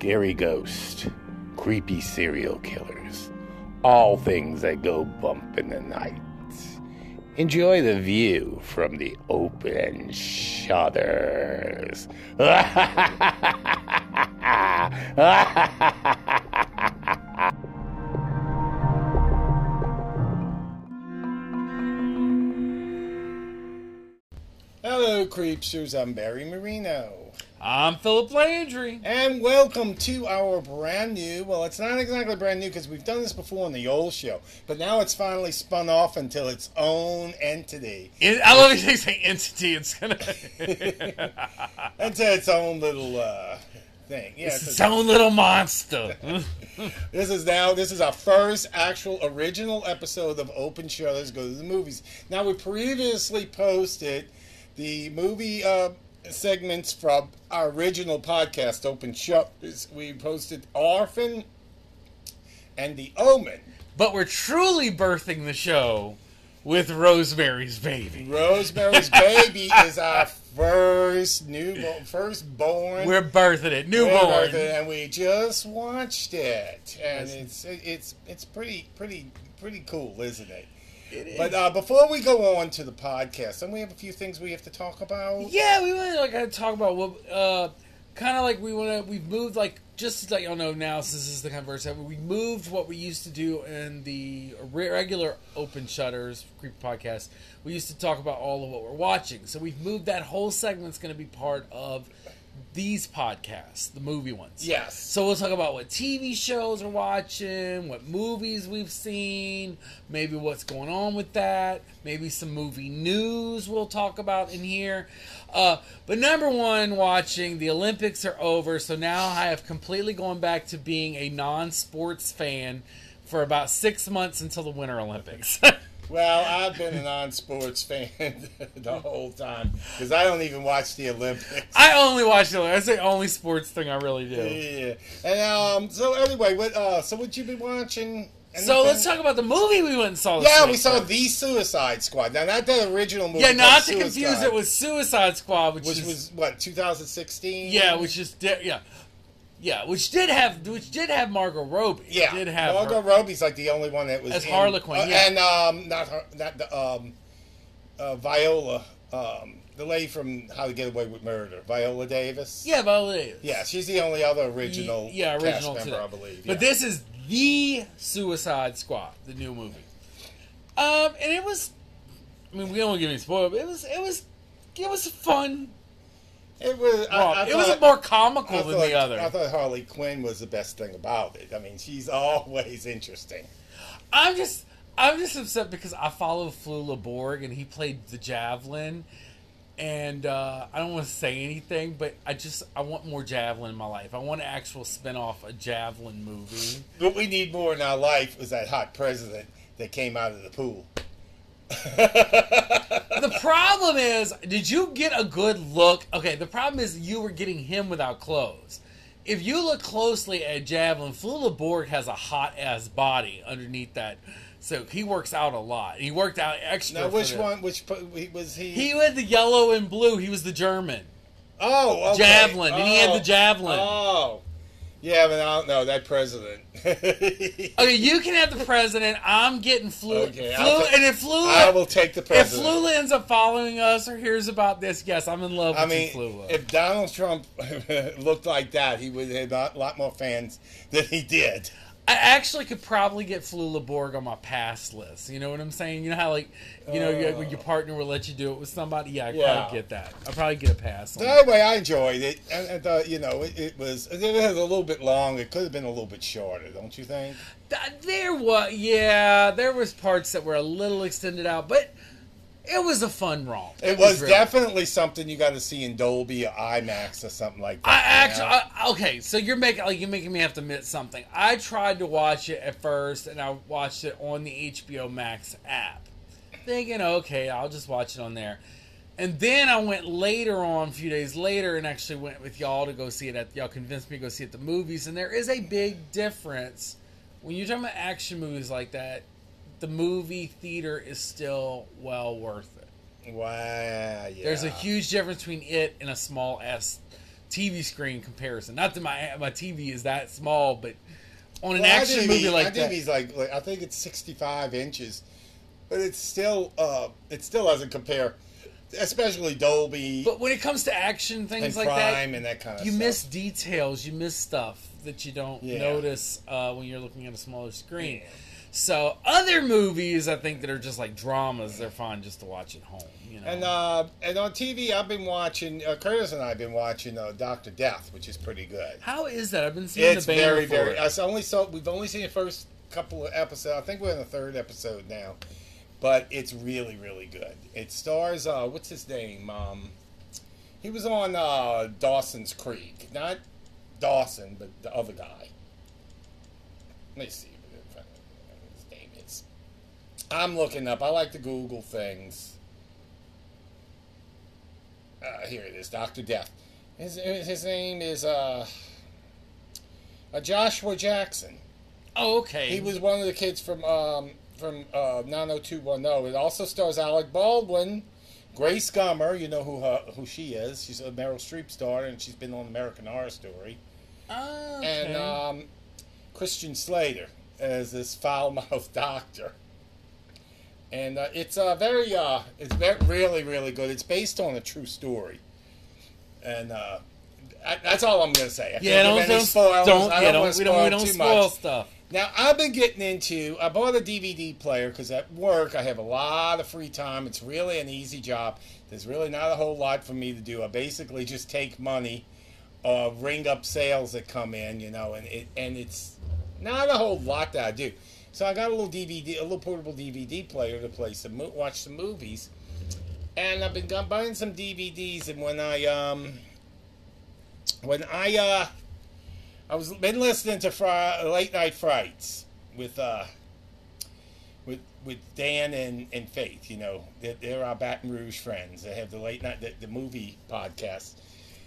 scary ghosts, creepy serial killers, all things that go bump in the night. Enjoy the view from the open shutters. Hello, creepsters. I'm Barry Marino. I'm Philip Landry. And welcome to our brand new, well, it's not exactly brand new because we've done this before on the old show, but now it's finally spun off until its own entity. It, I love you say entity. It's gonna Into its own little uh, thing. Yeah, it's its own little monster. this is now this is our first actual original episode of Open Shutters Go to the Movies. Now we previously posted the movie uh, segments from our original podcast, Open Shutters. We posted Orphan and The Omen. But we're truly birthing the show with Rosemary's Baby. Rosemary's Baby is our first newborn, first born. We're birthing it, newborn, it, and we just watched it, and it's it's it's pretty pretty pretty cool, isn't it? But uh, before we go on to the podcast, and we have a few things we have to talk about. Yeah, we want to like talk about what, uh, kind of like we want to. We've moved like just to let y'all know now, since this is the conversation, we moved what we used to do in the regular open shutters creep podcast. We used to talk about all of what we're watching, so we've moved that whole segment's going to be part of these podcasts, the movie ones. Yes. So we'll talk about what TV shows we're watching, what movies we've seen, maybe what's going on with that, maybe some movie news we'll talk about in here. Uh, but number one, watching the Olympics are over, so now I have completely gone back to being a non-sports fan for about six months until the Winter Olympics. Well, I've been a non-sports fan the whole time because I don't even watch the Olympics. I only watch the Olympics. That's the only sports thing I really do. Yeah. And um, so anyway, what uh, so what you been watching? Anything? So let's talk about the movie we went and saw. Yeah, we saw the Suicide Squad. Now, not the original movie. Yeah, not to confuse it with Suicide Squad, which, which is, was what 2016. Yeah, which is yeah. Yeah, which did have which did have Margot Robbie. Yeah, did have Margot her. Robbie's like the only one that was as in, Harley Quinn. Uh, yeah, and um, not her, not the um, uh, Viola, um, the lady from How to Get Away with Murder, Viola Davis. Yeah, Viola Davis. Yeah, she's the only other original. yeah, original cast member, I believe. But this is the Suicide Squad, the new movie. Um, and it was. I mean, we don't give any spoil, but it was it was it was fun it was. I, I it was more comical I than thought, the other. I thought Harley Quinn was the best thing about it. I mean, she's always interesting. I'm just, I'm just upset because I follow Flula Borg and he played the Javelin, and uh, I don't want to say anything, but I just, I want more Javelin in my life. I want an actual spin off a Javelin movie. What we need more in our life is that hot president that came out of the pool. The problem is, did you get a good look? Okay, the problem is you were getting him without clothes. If you look closely at Javelin, Flula Borg has a hot ass body underneath that. So he works out a lot. He worked out extra. Now, which one? Which was he? He had the yellow and blue. He was the German. Oh, okay. Javelin, oh, and he had the oh. javelin. Oh, yeah, but I don't know that president. okay, you can have the president. I'm getting flu. Okay, and if flu, I will take the president. If Flula ends up following us or hears about this, yes, I'm in love I with mean, Flula. if Donald Trump looked like that, he would have a lot more fans than he did. I actually could probably get Flula Borg on my pass list. You know what I'm saying? You know how like you know uh, your partner will let you do it with somebody. Yeah, I yeah. probably get that. I probably get a pass. On so anyway, I enjoyed it. I, I thought you know it, it, was it was a little bit long. It could have been a little bit shorter, don't you think? There was yeah, there was parts that were a little extended out, but it was a fun romp. It, it was, was definitely something you got to see in Dolby or IMAX or something like that. I actually I, okay, so you're making like you're making me have to admit something. I tried to watch it at first, and I watched it on the HBO Max app, thinking, okay, I'll just watch it on there. And then I went later on, a few days later, and actually went with y'all to go see it at y'all convinced me to go see it at the movies. And there is a big difference when you're talking about action movies like that the movie theater is still well worth it. Wow, yeah. There's a huge difference between it and a small S TV screen comparison. Not that my my TV is that small, but on an Well, action movie like I think that, he's like, like I think it's 65 inches, but it's still uh, it still doesn't compare, especially Dolby but when it comes to action things like that, and that kind of you stuff. miss details, you miss stuff that you don't Yeah. notice uh, when you're looking at a smaller screen. So other movies, I think that are just like dramas, they're fun just to watch at home. You know, And uh, and on TV, I've been watching. Uh, Curtis and I have been watching uh, Doctor Death, which is pretty good. how is that? I've been seeing It's the banner very for very. it. I only saw. We've only seen the first couple of episodes. I think we're in the third episode now, but it's really really good. It stars uh, what's his name? Um, he was on uh, Dawson's Creek, not Dawson, but the other guy. Let me see is. I'm looking up. I like to Google things. Uh, here it is, Doctor Death. His his name is uh, uh, Joshua Jackson. oh, okay. He was one of the kids from um, from uh, 90210. It also stars Alec Baldwin, Grace Gummer. You know who her, who she is. She's a Meryl Streep star, and she's been on American Horror Story. Oh, okay. And um, Christian Slater as this foul-mouthed doctor. And uh, it's uh, very, uh, it's very, really, really good. It's based on a true story, and uh, I, that's all I'm gonna say. I yeah, don't don't spoilers. don't, I yeah, don't, don't we don't we don't too spoil much. stuff. Now I've been getting into. I bought a DVD player because at work I have a lot of free time. It's really an easy job. There's really not a whole lot for me to do. I basically just take money, uh, ring up sales that come in, you know, and it and it's not a whole lot that I do. So I got a little DVD, a little portable DVD player to play some, watch some movies, and I've been buying some DVDs. And when I um, when I uh, I was been listening to fri- late night frights with uh, with with Dan and, and Faith. You know, they're, they're our Baton Rouge friends. They have the late night the, the movie podcast.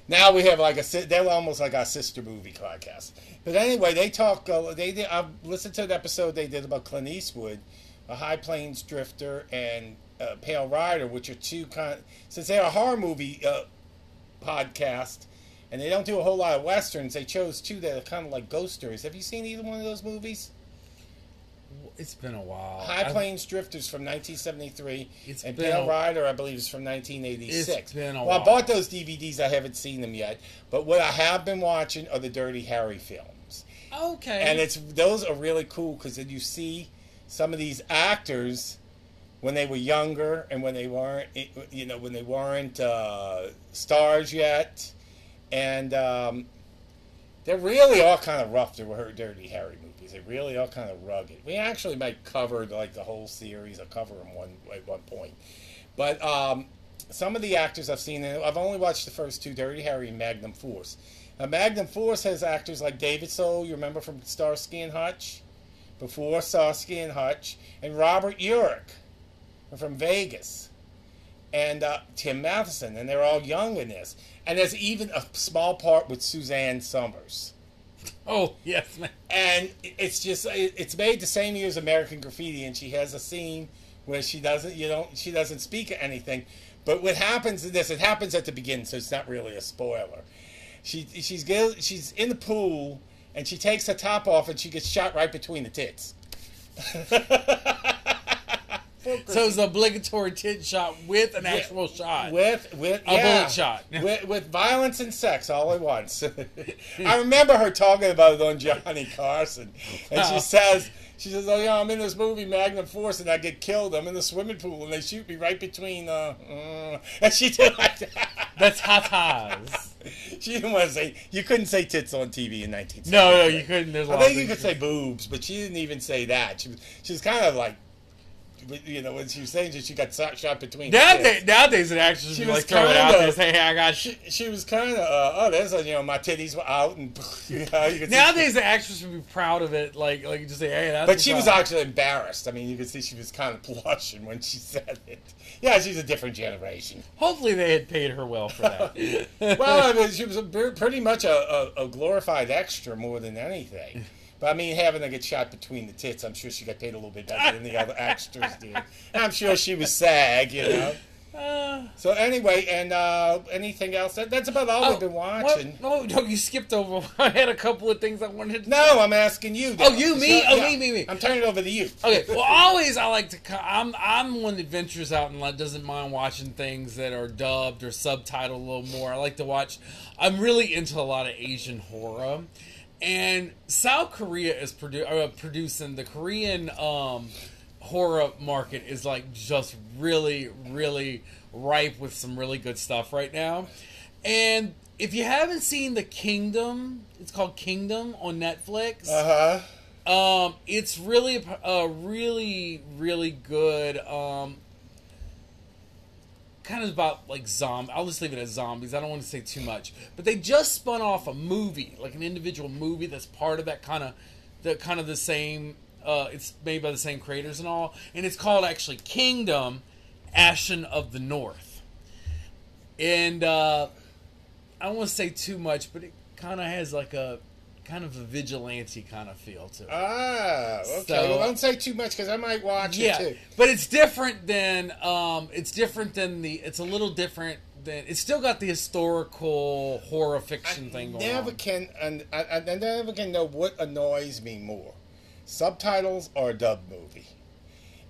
Now we have like a they're almost like our sister movie podcast. But anyway, they talk. Uh, they did. I listened to an episode they did about Clint Eastwood, a High Plains Drifter, and uh, Pale Rider, which are two kind. Since they're a horror movie uh, podcast, and they don't do a whole lot of westerns, they chose two that are kind of like ghost stories. Have you seen either one of those movies? It's been a while. High I've- Plains Drifters from 1973, It's and Pale a- Rider, I believe, is from 1986. It's been a well, I bought those DVDs. I haven't seen them yet, but what I have been watching are the Dirty Harry films, Okay. and it's those are really cool because then you see some of these actors when they were younger and when they weren't, you know, when they weren't uh, stars yet, and um, they're really all kind of rough. They were Dirty Harry They really are kind of rugged. We actually might cover like the whole series. I'll cover them one at one point. But um, some of the actors I've seen, I've only watched the first two, Dirty Harry and Magnum Force. Now, Magnum Force has actors like David Soul, you remember from Starsky and Hutch? Before Starsky and Hutch, and Robert Urich from Vegas, and uh, Tim Matheson, and they're all young in this. And there's even a small part with Suzanne Somers oh yes, man. and it's just it's made the same year as American Graffiti, and she has a scene where she doesn't you know she doesn't speak anything, but what happens in this it happens at the beginning, so it's not really a spoiler. She she's she's in the pool and she takes her top off and she gets shot right between the tits. So it's an obligatory tit shot with an actual shot. With with A yeah, bullet shot. with, with violence and sex all at once. I remember her talking about it on Johnny Carson, and she Oh. says she says, "Oh yeah, I'm in this movie Magnum Force, and I get killed. I'm in the swimming pool, and they shoot me right between uh, uh and she did like that. That's tatas. She didn't want to say you couldn't say tits on TV in 19. No, no, you couldn't. There's I think you could say boobs, but she didn't even say that. She was she was kind of like. You know, when she was saying that she got shot shot between. Nowadays, nowadays an actress She was like throw it out there and say, "Hey, I got." She, she was kind of uh, oh there's a, you know my titties were out and you know you Nowadays, the actress would be proud of it, like like just say, "Hey, that's." but she was up." actually embarrassed. I mean, you could see she was kind of blushing when she said it. Yeah, she's a different generation. Hopefully, they had paid her well for that. Well, I mean, she was a, pretty much a, a, a glorified extra more than anything. But I mean, having to get shot between the tits, I'm sure she got paid a little bit better than the other extras did. I'm sure she was SAG, you know. Uh, So anyway, and uh, anything else? That, that's about all oh, we've been what? watching. No, no, you skipped over. I had a couple of things I wanted to. No, I'm asking you. Oh, you, me? So, Oh, yeah. me, me, me. I'm turning it over to you. Okay. Well, always I like to. I'm I'm one that ventures out and doesn't mind watching things that are dubbed or subtitled a little more. I like to watch. I'm really into a lot of Asian horror, and South Korea is produ- uh, producing the Korean um, horror market is like just really really ripe with some really good stuff right now, and. If you haven't seen The Kingdom, it's called Kingdom on Netflix. Uh huh. Um, it's really a, a really really good um kind of about like zombie. I'll just leave it as zombies. I don't want to say too much, but they just spun off a movie, like an individual movie that's part of that kind of the kind of the same. Uh, it's made by the same creators and all, and it's called actually Kingdom, Ashin of the North, and uh, I don't want to say too much, but it kind of has like a kind of a vigilante kind of feel to it. Ah, okay. So- well, don't say too much because I might watch yeah, it too. but it's different than um, it's different than the. It's a little different than. It's still got the historical horror fiction thing going never on. can, and I, I I never can know what annoys me more: subtitles or a dub movie.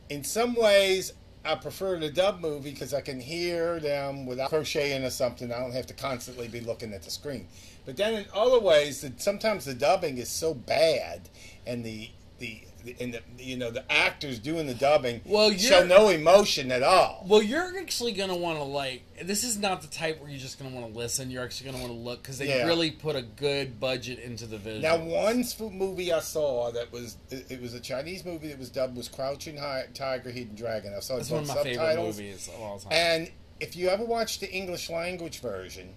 In some ways, I prefer the dub movie because I can hear them without crocheting or something. I don't have to constantly be looking at the screen. But then in other ways, that sometimes the dubbing is so bad, and the the and the you know the actors doing the dubbing Well, show no emotion at all. Well, you're actually gonna want to like. This is not the type where you're just gonna want to listen. You're actually gonna want to look because they Yeah. really put a good budget into the visual. Now, one movie I saw that was it it was a Chinese movie that was dubbed was Crouching Hi- Tiger, Hidden Dragon. I saw it one of my favorite subtitles. movies of all time. And if you ever watch the English language version,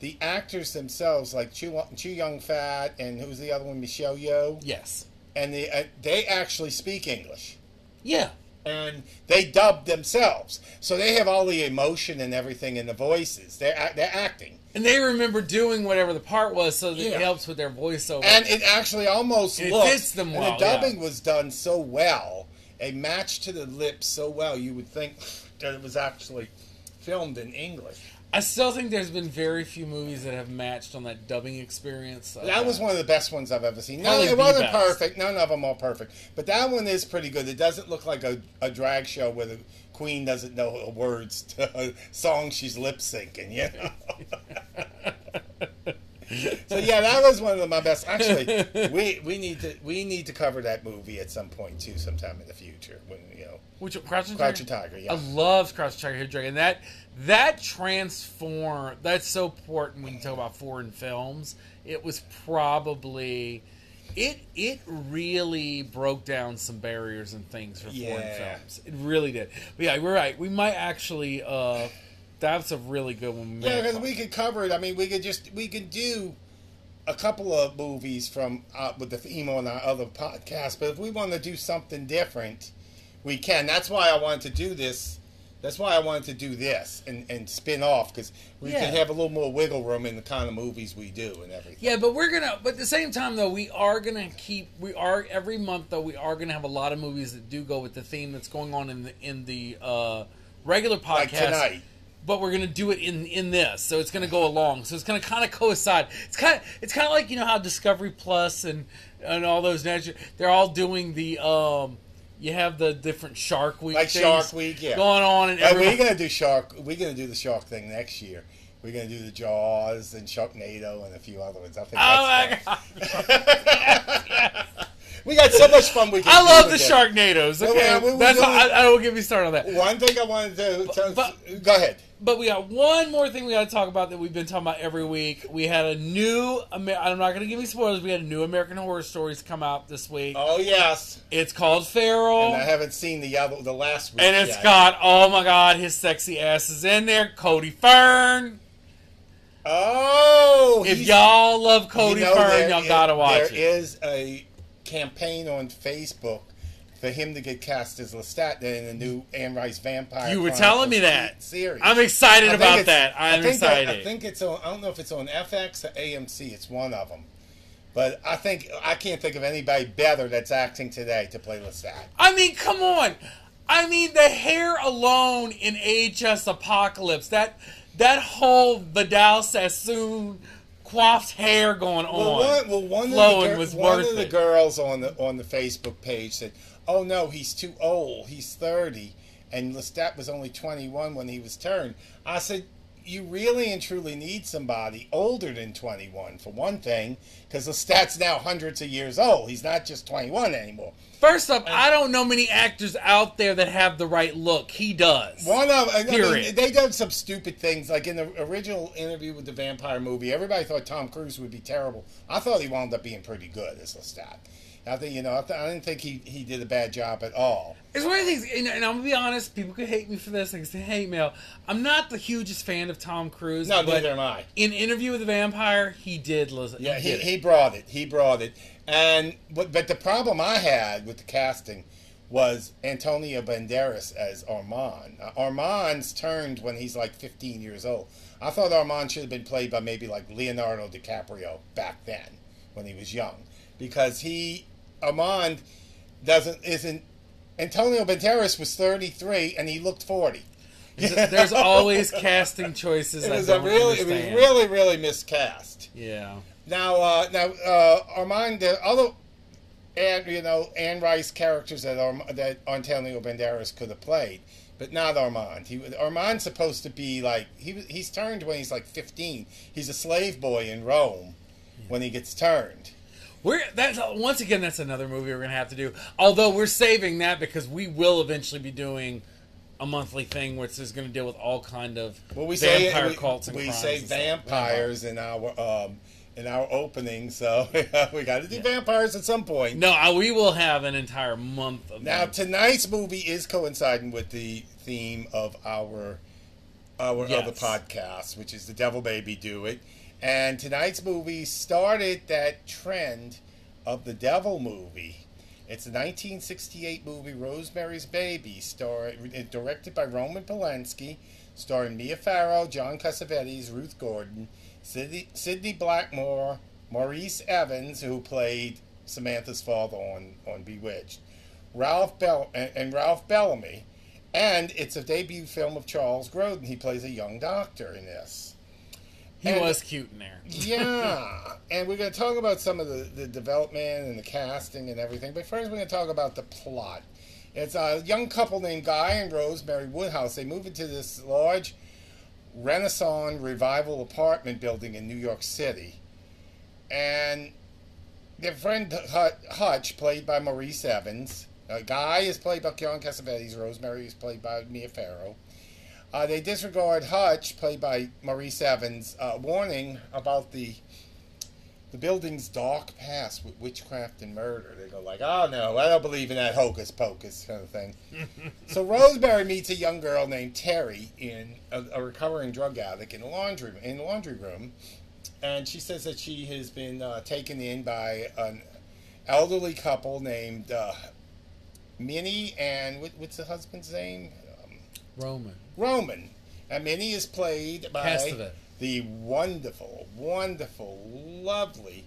the actors themselves, like Chu, Chow Yun-Fat and who's the other one, Michelle Yeoh, yes. and the, uh, they actually speak English. Yeah. And they dub themselves, so they have all the emotion and everything in the voices. They're they're acting, And they remember doing whatever the part was, so that Yeah. it helps with their voiceover. and it actually almost It looks. fits them well, the yeah. dubbing was done so well, a match to the lips so well, you would think that it was actually filmed in English. I still think there's been very few movies that have matched on that dubbing experience. of That was one of the best ones I've ever seen. No, it wasn't best. perfect. None of them are perfect. But that one is pretty good. It doesn't look like a, a drag show where the queen doesn't know the words to a song she's lip syncing, you know? so yeah, that was one of my best. Actually, we we need to we need to cover that movie at some point too, sometime in the future. When you know, Which Crouching Crouching Tiger? Tiger. Yeah. I love Crouching Tiger, Hidden Dragon. That that transform. That's so important when you talk about foreign films. It was probably. It it really broke down some barriers and things for foreign films. It really did. But yeah, we're right. We might actually. uh That's a really good one. Yeah, because we could cover it. I mean, we could just we could do a couple of movies from uh, with the theme on our other podcast. But if we want to do something different, we can. That's why I wanted to do this. That's why I wanted to do this and, and spin off because we Yeah. can have a little more wiggle room in the kind of movies we do and everything. Yeah, but we're gonna. But at the same time, though, we are gonna keep. We are every month, though. We are gonna have a lot of movies that do go with the theme that's going on in the in the uh, regular podcast. Like tonight. But we're gonna do it in in this, so it's gonna go along. So it's gonna kind of coincide. It's kind of it's kind of like you know how Discovery Plus and and all those they're all doing the um. You have the different Shark Week, Like things Shark Week, yeah. going on, and everyone, we're gonna do shark. We're gonna do the shark thing next year. We're gonna do the Jaws and Sharknado and a few other ones. I think. Oh that's my fun. god! we got so much fun. We can I love the. Sharknadoes. Well, Okay, we- we that's do I, I will get me started on that. One thing I wanted to, to but- go ahead. But we got one more thing we got to talk about that we've been talking about every week. We had a new. I'm not going to give you spoilers. We had a new American Horror Stories come out this week. Oh yes, It's called Feral, and I haven't seen the other, the last week. and it's yet. got oh my god, his sexy ass is in there. Cody Fern. Oh, If y'all love Cody you know, Fern, there y'all is- gotta watch There it. is a campaign on Facebook for him to get cast as Lestat in the new Anne Rice Vampire. You were telling me that. series. I'm excited about that. I I'm that- excited. I think it's on. I don't know if it's on FX or AMC. It's one of them. But I think I can't think of anybody better that's acting today to play Lestat. I mean, come on. I mean, the hair alone in AHS Apocalypse, that that whole Vidal Sassoon coiffed hair going on, Well, one, well, one, of, the, one worth of the girls on the on the Facebook page said, "Oh no, he's too old. He's 30, and Lestat was only 21 when he was turned." I said, "You really and truly need somebody older than 21 for one thing, because Lestat's now hundreds of years old. He's not just 21 anymore." First up, I don't know many actors out there that have the right look. He does. One of I mean, they done some stupid things like in the original interview with the vampire movie. Everybody thought Tom Cruise would be terrible. I thought he wound up being pretty good as Lestat. I think you know I, th- I didn't think he, he did a bad job at all. It's one of the things, and, and I'm gonna be honest. People could hate me for this. Like say hate mail. I'm not the hugest fan of Tom Cruise. No, neither am I. In Interview with the Vampire, he did. Yeah, he, it. he brought it. He brought it. And but but the problem I had with the casting was Antonio Banderas as Armand. Uh, Armand's turned when he's like 15 years old. I thought Armand should have been played by maybe like Leonardo DiCaprio back then when he was young, because he Armand doesn't isn't. Antonio Banderas was 33 and he looked 40. There's always casting choices. It was a really, it was really, really miscast. Yeah. Now, uh, now, uh, Armand, the other, and you know, Anne Rice characters that Arm- that Antonio Banderas could have played, but not Armand. He Armand's supposed to be like he was, he's turned when he's like fifteen. He's a slave boy in Rome when he gets turned. We're that's once again that's another movie we're gonna have to do. Although we're saving that because we will eventually be doing a monthly thing which is going to deal with all kind of Well, we vampire say we, cults and we say and vampires in our um, in our opening, so we got to do vampires at some point. No, I, we will have an entire month of Now them. tonight's movie is coinciding with the theme of our our Yes. other podcast, which is the Devil Baby Do It. And tonight's movie started that trend of the Devil movie. It's a 1968 movie, Rosemary's Baby, star, directed by Roman Polanski, starring Mia Farrow, John Cassavetes, Ruth Gordon, Sidney, Sidney Blackmer, Maurice Evans, who played Samantha's father on, on Bewitched, Ralph Bell and, and Ralph Bellamy, and it's a debut film of Charles Grodin. He plays a young doctor in this. He and- was cute in there. Yeah, and we're going to talk about some of the, the development and the casting and everything. But first, we're going to talk about the plot. It's a young couple named Guy and Rosemary Woodhouse. They move into this large Renaissance revival apartment building in New York City. And their friend Hutch, played by Maurice Evans, uh, Guy is played by John Cassavetes, Rosemary is played by Mia Farrow. Uh, they disregard Hutch, played by Maurice Evans, uh, warning about the the building's dark past with witchcraft and murder. They go like, "Oh no, I don't believe in that hocus pocus kind of thing." so Rosemary meets a young girl named Terry in a, a recovering drug addict in a laundry in the laundry room, and she says that she has been uh, taken in by an elderly couple named uh, Minnie and what, what's the husband's name? Um, Roman. Roman. And Minnie is played by Castevet. the wonderful, wonderful, lovely.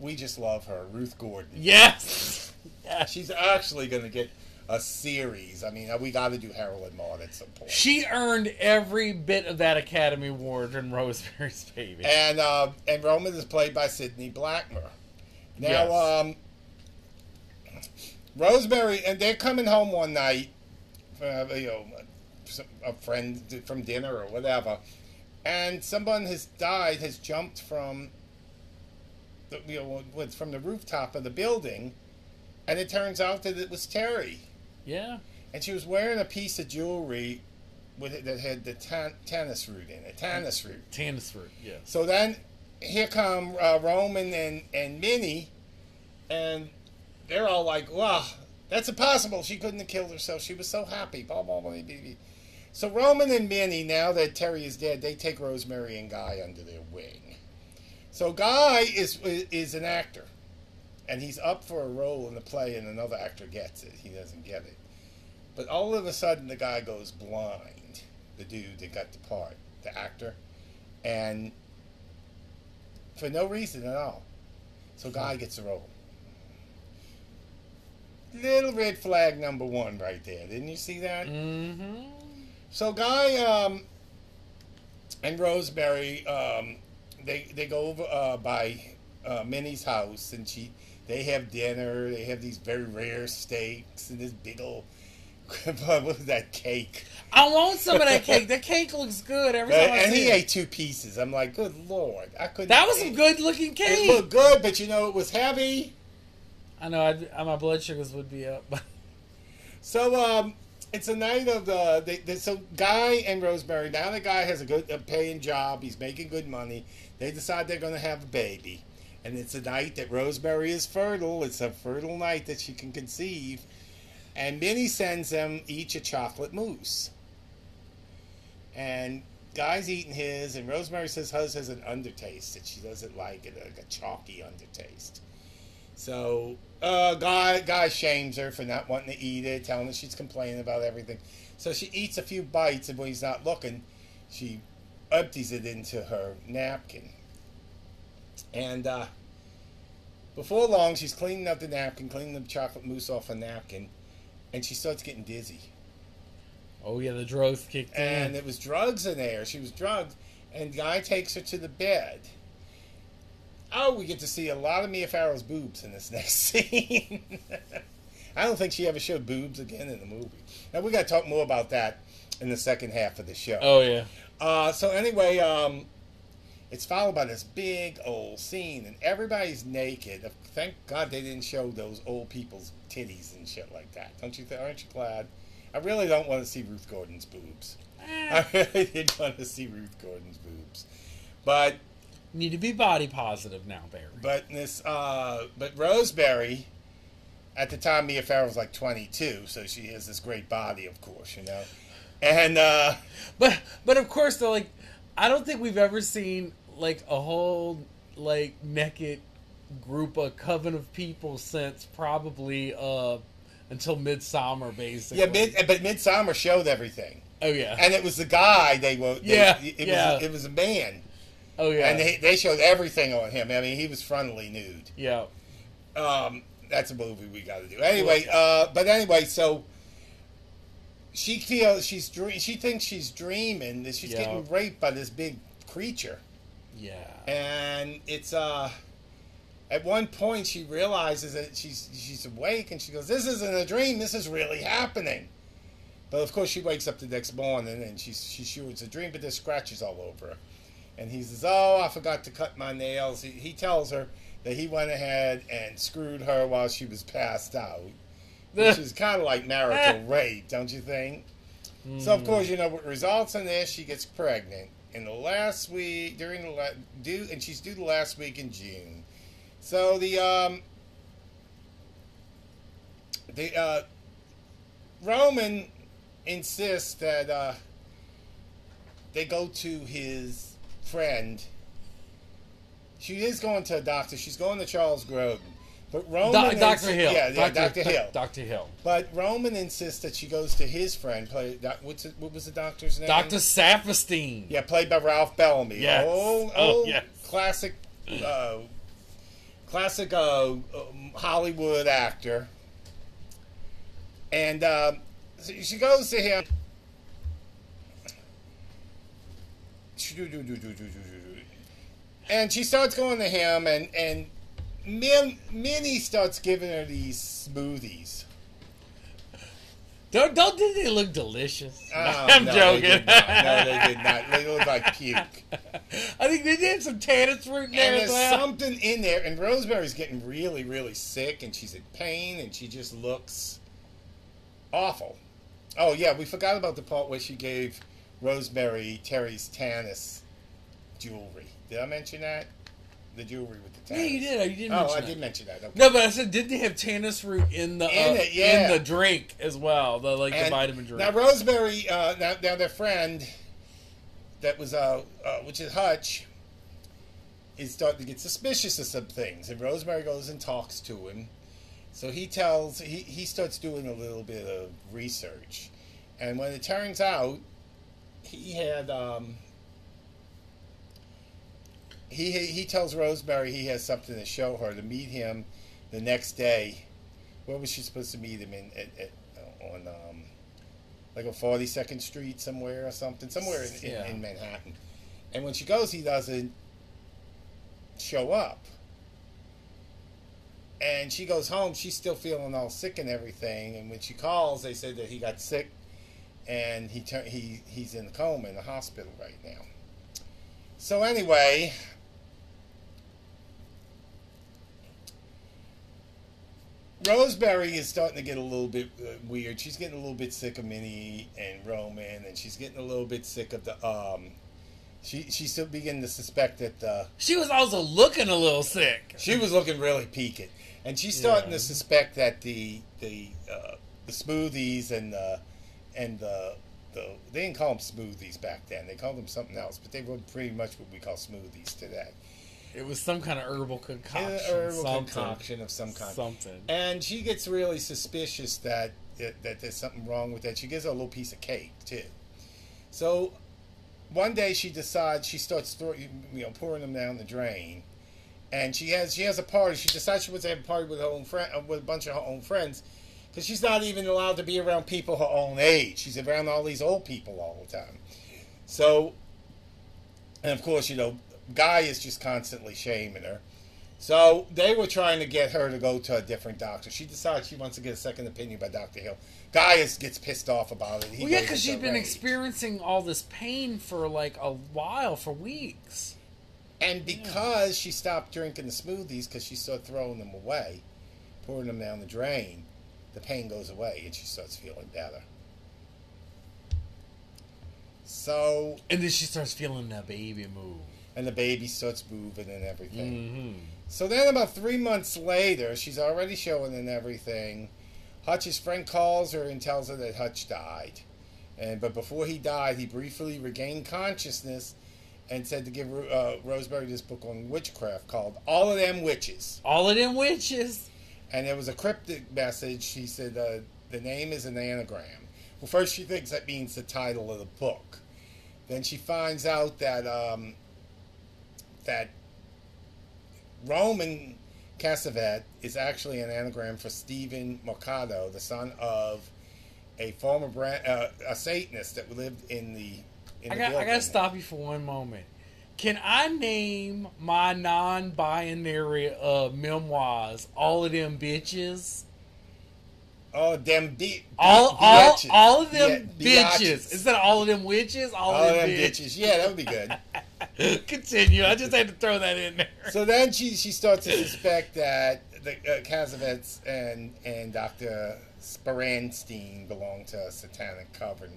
We just love her, Ruth Gordon. Yes. yes. She's actually going to get a series. I mean, we got to do Harold Maude at some point. She earned every bit of that Academy Award in Rosemary's Baby. And uh, and Roman is played by Sidney Blackmer. Now, Yes. um, Rosemary, and they're coming home one night, uh, you know, a friend from dinner or whatever, and someone has died, has jumped from, the, you know, from the rooftop of the building, and it turns out that it was Terry, yeah. and she was wearing a piece of jewelry with that had the tan- tannis root in it, tannis root. Tannis fruit. Yes. So then here come uh, Roman and, and Minnie, and they're all like, wow, that's impossible. She couldn't have killed herself. She was so happy. Blah, blah, blah, blah, blah. So Roman and Minnie, now that Terry is dead, they take Rosemary and Guy under their wing. So Guy is is an actor, and he's up for a role in the play, and another actor gets it. He doesn't get it. But all of a sudden, the guy goes blind. The dude that got the part, the actor, and for no reason at all. So Guy gets a role. little red flag number one right there. Didn't you see that? Mm-hmm. So Guy um, and Rosemary, um, they they go over uh, by uh, Minnie's house, and she they have dinner. They have these very rare steaks and this big old what was that cake? I want some of that cake. That cake looks good every But- time I and he it. ate two pieces. I'm like, good lord, I couldn't. That was some good looking cake. It looked good, but you know it was heavy. I know I'd, uh, my blood sugars would be up. So um, it's a night of the. They, they, so Guy and Rosemary. Now the guy has a good a paying job. He's making good money. They decide they're going to have a baby, and it's a night that Rosemary is fertile. It's a fertile night that she can conceive, and Minnie sends them each a chocolate mousse. And Guy's eating his, and Rosemary says hers has an undertaste that she doesn't like it, like a chalky undertaste. So, uh, guy guy shames her for not wanting to eat it, telling her she's complaining about everything. So she eats a few bites, and when he's not looking, she empties it into her napkin. And uh, before long, she's cleaning up the napkin, cleaning the chocolate mousse off a napkin, and she starts getting dizzy. oh yeah, the drugs kicked in. And it was drugs in there. She was drugged, and guy takes her to the bed. Oh, we get to see a lot of Mia Farrow's boobs in this next scene. I don't think she ever showed boobs again in the movie. Now we got to talk more about that in the second half of the show. Oh yeah. Uh, so anyway, um, it's followed by this big old scene, and everybody's naked. Thank God they didn't show those old people's titties and shit like that. Don't you? Th- aren't you glad? I really don't want to see Ruth Gordon's boobs. Eh, I really didn't want to see Ruth Gordon's boobs, but need to be body positive now, Barry. but this uh, but Rosemary, at the time Mia Farrow was like 22, so she has this great body, of course, you know, and. uh But but of course though, like I don't think we've ever seen like a whole like naked group of coven of people since probably uh until Midsommar basically. Yeah, mid, but Midsommar showed everything. oh yeah. and it was the guy they were. They, Yeah, it yeah. It was a man, oh yeah. and they, they showed everything on him. I mean, he was frontally nude. yeah. Um, that's a movie we got to do anyway. Uh, but anyway, so she feels she's dre- she thinks she's dreaming that she's Yeah. getting raped by this big creature, Yeah. and it's uh. At one point, she realizes that she's she's awake, and she goes, "This isn't a dream. This is really happening." But of course, she wakes up the next morning and she's she's sure it's a dream, but there's scratches all over her. And he says, "Oh, I forgot to cut my nails." He, he tells her that he went ahead and screwed her while she was passed out, which is kind of like marital rape, don't you think? So of course, you know what results in this? She gets pregnant in the last week during the la- due, and she's due the last week in June. So the um the uh Roman insists that uh, they go to his friend. She is going to a doctor. She's going to Charles Grodin. But Roman Do- Dr. Hill. Yeah, yeah, Dr. Hill. Dr. Hill. But Roman insists that she goes to his friend. Play, doc- what's it, what was the doctor's name? Dr. Saperstein. Yeah, played by Ralph Bellamy. Yes. Old, Oh, old yes. classic, uh, classic uh, um, Hollywood actor. And uh, she goes to him. And she starts going to him, and and Min, Minnie starts giving her these smoothies. Don't don't did they look delicious? Oh, I'm no, They joking. not. No, they did not. They look like puke. I think they did some tannis fruit in there And there's something in there, and Rosemary's getting really, really sick, and she's in pain, and she just looks awful. Oh yeah, we forgot about the part where she gave Rosemary Terry's tannis jewelry. Did I mention that? The jewelry with the Yeah, tannis. you did. You did Oh, I that. did mention that. Okay. No, but I said, didn't they have tannis root in the In uh, it, yeah. in the drink as well? The like the vitamin drink. Now Rosemary, uh, now, now their friend, that was uh, uh, which is Hutch, is starting to get suspicious of some things, and Rosemary goes and talks to him. So he tells he he starts doing a little bit of research, and when it turns out, he had um. He, he tells Rosemary he has something to show her to meet him the next day where was she supposed to meet him in at, at, on um, like a Forty Second Street somewhere or something, somewhere in, in, in Manhattan. And when she goes, he doesn't show up. And she goes home. She's still feeling all sick and everything. And when she calls, they said that he got sick, and he tur- he he's in a coma in the hospital right now. So anyway, Rosemary is starting to get a little bit uh, weird. She's getting a little bit sick of Minnie and Roman, and she's getting a little bit sick of the um. She she's still beginning to suspect that uh, She was also looking a little sick. she was looking really peaked, and she's starting Yeah. to suspect that the the uh, the smoothies and the and the the they didn't call them smoothies back then. They called them something else, but they were pretty much what we call smoothies today. It was some kind of herbal concoction. An herbal something. concoction of some kind. Something. And she gets really suspicious that that there's something wrong with that. She gives her a little piece of cake too. So one day she decides she starts throwing, you know pouring them down the drain, and she has she has a party. She decides she wants to have a party with her own friend uh, with a bunch of her own friends, because she's not even allowed to be around people her own age. She's around all these old people all the time. So, and of course, you know, Guy is just constantly shaming her. So they were trying to get her to go to a different doctor. She decides she wants to get a second opinion by Dr. Hill. Guy is, gets pissed off about it. He Well, yeah, because she's been rage. experiencing all this pain for like a while, for weeks. And because she stopped drinking the smoothies because she started throwing them away, pouring them down the drain, the pain goes away and she starts feeling better. So, And then she starts feeling that baby move. and the baby starts moving and everything. Mm-hmm. So then, about three months later, she's already showing and everything. Hutch's friend calls her and tells her that Hutch died. And but before he died, he briefly regained consciousness and said to give uh, Rosemary this book on witchcraft called "All of Them Witches." All of them witches. And it was a cryptic message. She said uh, the name is an anagram. Well, first she thinks that means the title of the book. Then she finds out that um, that Roman Castevet is actually an anagram for Stephen Marcato, the son of a former brand, uh, a Satanist that lived in the. In I the got. I gotta stop you for one moment. Can I name my non-binary uh, memoirs? All of them bitches. Oh, them be- All, all, biatches. all of them Bi- bitches. Instead of all of them witches, all, All of them, bitches. Yeah, that would be good. Continue. I just had to throw that in there. So then she she starts to suspect that the uh, Castevets and and Dr. Saperstein belong to a satanic coven,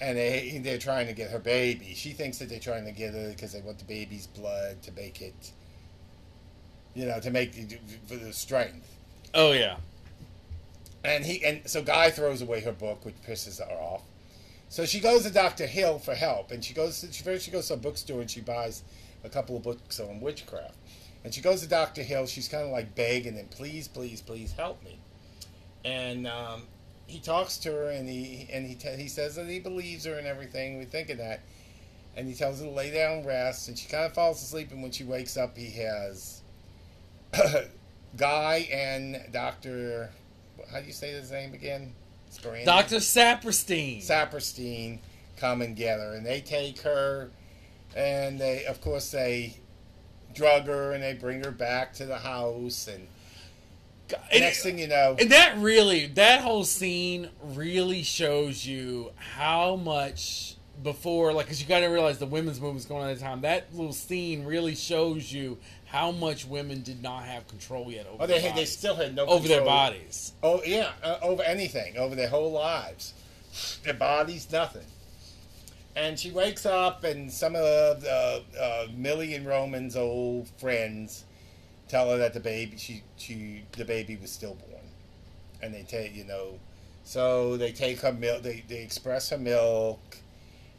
and they they're trying to get her baby. She thinks that they're trying to get her because they want the baby's blood to make it, you know, to make the, for the strength. oh yeah. And he and so Guy throws away her book, which pisses her off. So she goes to Doctor Hill for help, and she goes. To, she first she goes to a bookstore and she buys a couple of books on witchcraft. And she goes to Doctor Hill. She's kind of like begging him, "Please, please, please help me." And um, he talks to her, and he and he te- he says that he believes her and everything. We think of that, and he tells her to lay down, and rest, and she kind of falls asleep. And when she wakes up, he has Guy and Doctor. How do you say his name again? Dr. Saperstein. Saperstein come and get her, and they take her, and they, of course, they drug her and they bring her back to the house, and And- next thing you know, And that really, that whole scene really shows you how much before, like, because you got to realize the women's movement's going on at the time. That little scene really shows you how much women did not have control yet over oh, their they had, they still had no over their bodies. Oh yeah, uh, over anything, over their whole lives, their bodies, nothing. And she wakes up, and some of the uh, Millie and Roman's old friends tell her that the baby, she, she, the baby was stillborn, and they take, you know, so they take her milk, they, they express her milk,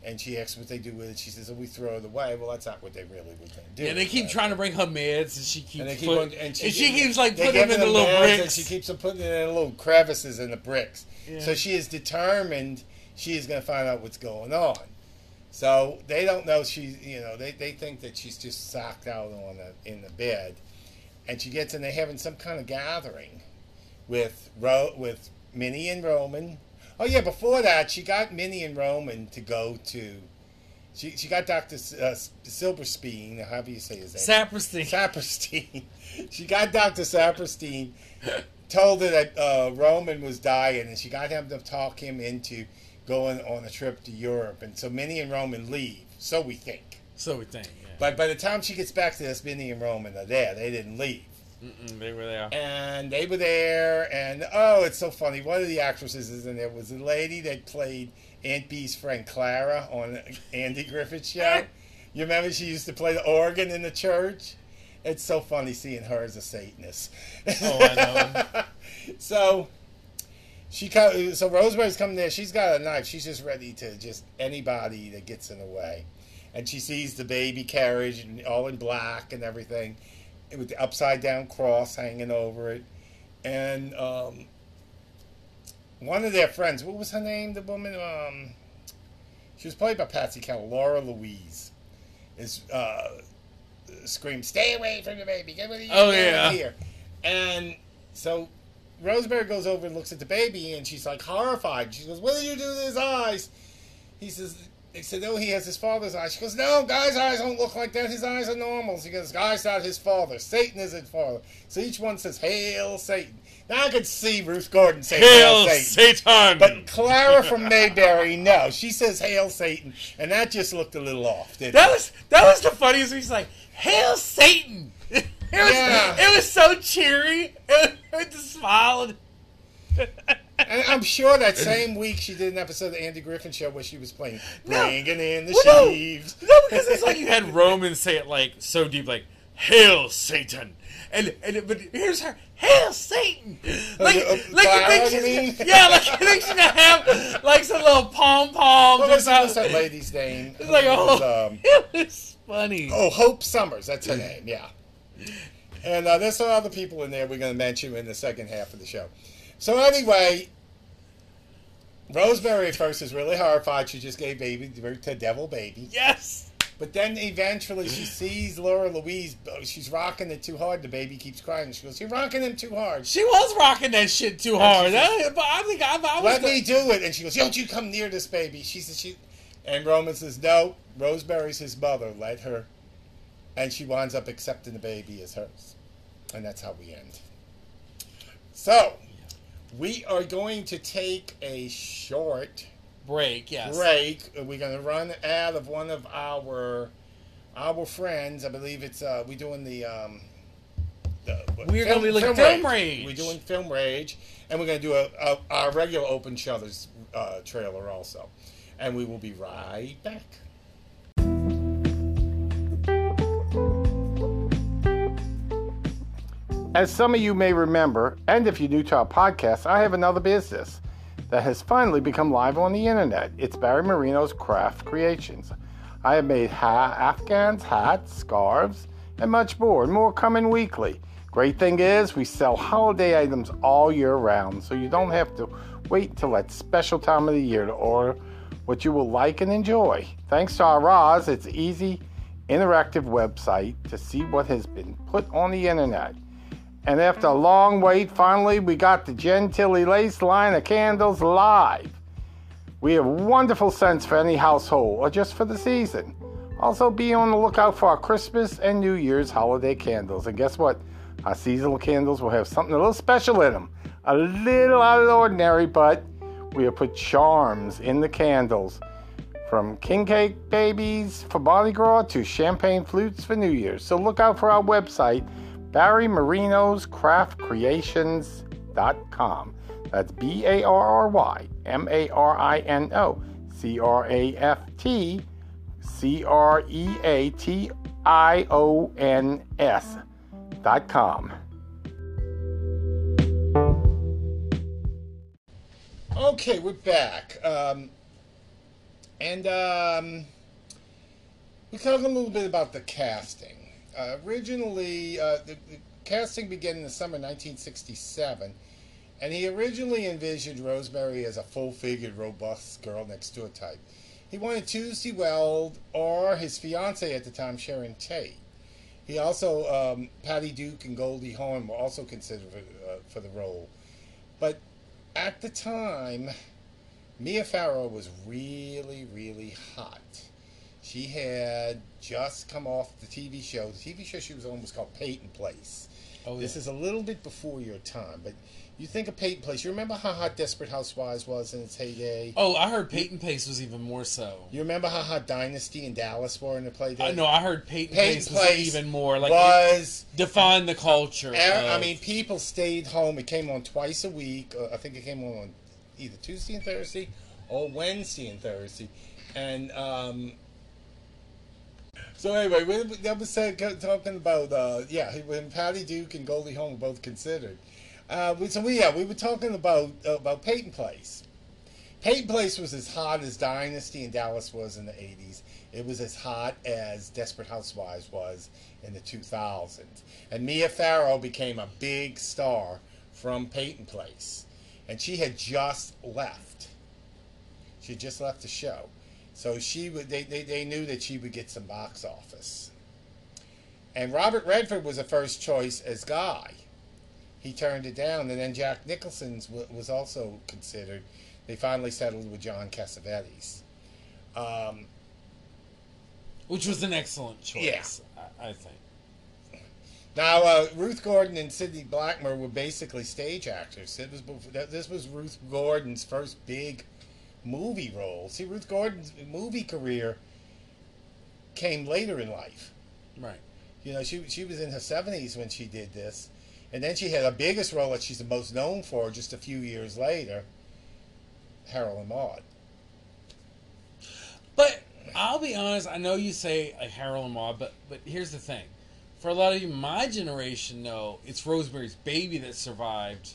and she asks what they do with it. She says, "Oh, we throw it away." Well, that's not what they really were going to do. And they keep trying to bring her meds, and she keeps and they keep put- on, and she, keeps like putting them in the little bricks. And she keeps on putting it in little crevices in the bricks. Yeah. So she is determined she is going to find out what's going on. So they don't know she's, you know, they, they think that she's just socked out on the, in the bed. And she gets in, they're having some kind of gathering with Ro- with Minnie and Roman. Oh yeah, before that, she got Minnie and Roman to go to. She, she got Doctor uh, Silverstein, however you say his name. Saperstein. Saperstein. she got Doctor Saperstein, told her that uh, Roman was dying, and she got him to talk him into going on a trip to Europe. And so Minnie and Roman leave. So we think. So we think. But by the time she gets back to this, Minnie and Roman are there. They didn't leave. Mm-mm, they were there. And they were there, and oh, it's so funny. One of the actresses is in there was the lady that played Aunt Bee's friend Clara on Andy Griffith's show. You remember she used to play the organ in the church? It's so funny seeing her as a Satanist. Oh, I know. so she so Rosemary's coming there. She's got a knife. She's just ready to just anybody that gets in the way. And she sees the baby carriage and all in black and everything, with the upside down cross hanging over it. And um, one of their friends, what was her name? The woman, um, she was played by Patsy Kelly, Laura Louise, is uh, screams, "Stay away from the baby! Get of Oh, yeah. here!" And so Rosemary goes over and looks at the baby, and she's like horrified. She goes, "What did you do to his eyes?" He says, "They said, oh, he has his father's eyes." She goes, "No, guy's eyes don't look like that. His eyes are normal." He goes, "Guy's not his father. Satan is his father." So each one says, "Hail Satan." Now I could see Ruth Gordon say, Hail Satan." Satan! But Clara from Mayberry, no, she says "Hail Satan," and that just looked a little off. Didn't that it? was that was the funniest. He's like, "Hail Satan!" It was Yeah. it was so cheery. With the smile. And, And I'm sure that same week she did an episode of the Andy Griffin Show where she was playing No. "Bringing in the Well. Sheaves." No, because it's like you had Roman say it like so deep, like "Hail Satan," and and but here's her "Hail Satan," like Uh, uh, like you think she's yeah, like you think she's gonna have like some little pom What was, what's that lady's name? It's like It was, oh, um, it was funny. oh, Hope Summers. That's her name. Yeah. And uh, there's some other people in there we're going to mention in the second half of the show. So anyway, Rosemary at first is really horrified. She just gave baby to devil baby. Yes. But then eventually she sees Laura Louise. She's rocking it too hard. The baby keeps crying. She goes, "You're rocking him too hard. She was rocking that shit too hard. But I think I, I was. Let me do it." And she goes, "Don't you come near this baby." She says, "She," and Roman says, "No." Rosemary's his mother. Let her, and she winds up accepting the baby as hers, and that's how we end. So, we are going to take a short break. Yes. break. We're going to run out of one of our our friends. I believe it's uh, we're doing the. Um, the We're gonna be looking Film Rage. We're doing Film Rage, and we're going to do a, a our regular Open Shutters uh, trailer also, and we will be right back. As some of you may remember, and if you're new to our podcast, I have another business that has finally become live on the internet. It's Barry Marino's Craft Creations. I have made ha- Afghans, hats, scarves, and much more, and more coming weekly. Great thing is, we sell holiday items all year round, so you don't have to wait till that special time of the year to order what you will like and enjoy. Thanks to our Roz, it's easy, interactive website to see what has been put on the internet. And after a long wait, finally we got the Gentilly Lace line of candles live. We have wonderful scents for any household or just for the season. Also, be on the lookout for our Christmas and New Year's holiday candles. And guess what? Our seasonal candles will have something a little special in them. A little out of the ordinary, but we have put charms in the candles. From king cake babies for Mardi Gras to champagne flutes for New Year's. So look out for our website, Barry Marino's Craft Creations.com. That's B A R R Y M A R I N O C R A F T C R E A T I O N S dot com. Okay, we're back. Um, and um, we talk a little bit about the casting. Uh, originally, uh, the, the casting began in the summer 1967, and he originally envisioned Rosemary as a full-figured, robust girl next door type. He wanted Tuesday Weld or his fiancee at the time, Sharon Tate. He also, um, Patty Duke and Goldie Hawn were also considered for, uh, for the role. But at the time, Mia Farrow was really, really hot. She had just come off the TV show. The TV show she was on was called Peyton Place. Oh, This is a little bit before your time, but you think of Peyton Place. You remember how hot Desperate Housewives was in its heyday? Oh, I heard Peyton Place was even more so. You remember how hot Dynasty and Dallas were in the play? I know. I heard Peyton, Peyton Pace was even more like it was defined the culture. I of- mean, people stayed home. It came on twice a week. Uh, I think it came on on either Tuesday and Thursday or Wednesday and Thursday. And um, so anyway, we, that was talking about uh, yeah, when Patty Duke and Goldie Hawn were both considered. Uh, so we yeah, we were talking about uh, about Peyton Place. Peyton Place was as hot as Dynasty in Dallas was in the 80s. It was as hot as Desperate Housewives was in the 2000s. And Mia Farrow became a big star from Peyton Place. And she had just left. She had just left the show. So she would they, they, they knew that she would get some box office. And Robert Redford was a first choice as Guy. He turned it down, and then Jack Nicholson's w- was also considered. They finally settled with John Cassavetes. Um, which was an excellent choice. I, I think. now, uh, Ruth Gordon and Sidney Blackmer were basically stage actors. It was this was Ruth Gordon's first big movie roles. See, Ruth Gordon's movie career came later in life. Right. You know, she she was in her seventies when she did this, and then she had a biggest role that she's the most known for just a few years later. Harold and Maude. But I'll be honest. I know you say a Harold and Maude, but but here's the thing: for a lot of you, my generation, though, it's Rosemary's Baby that survived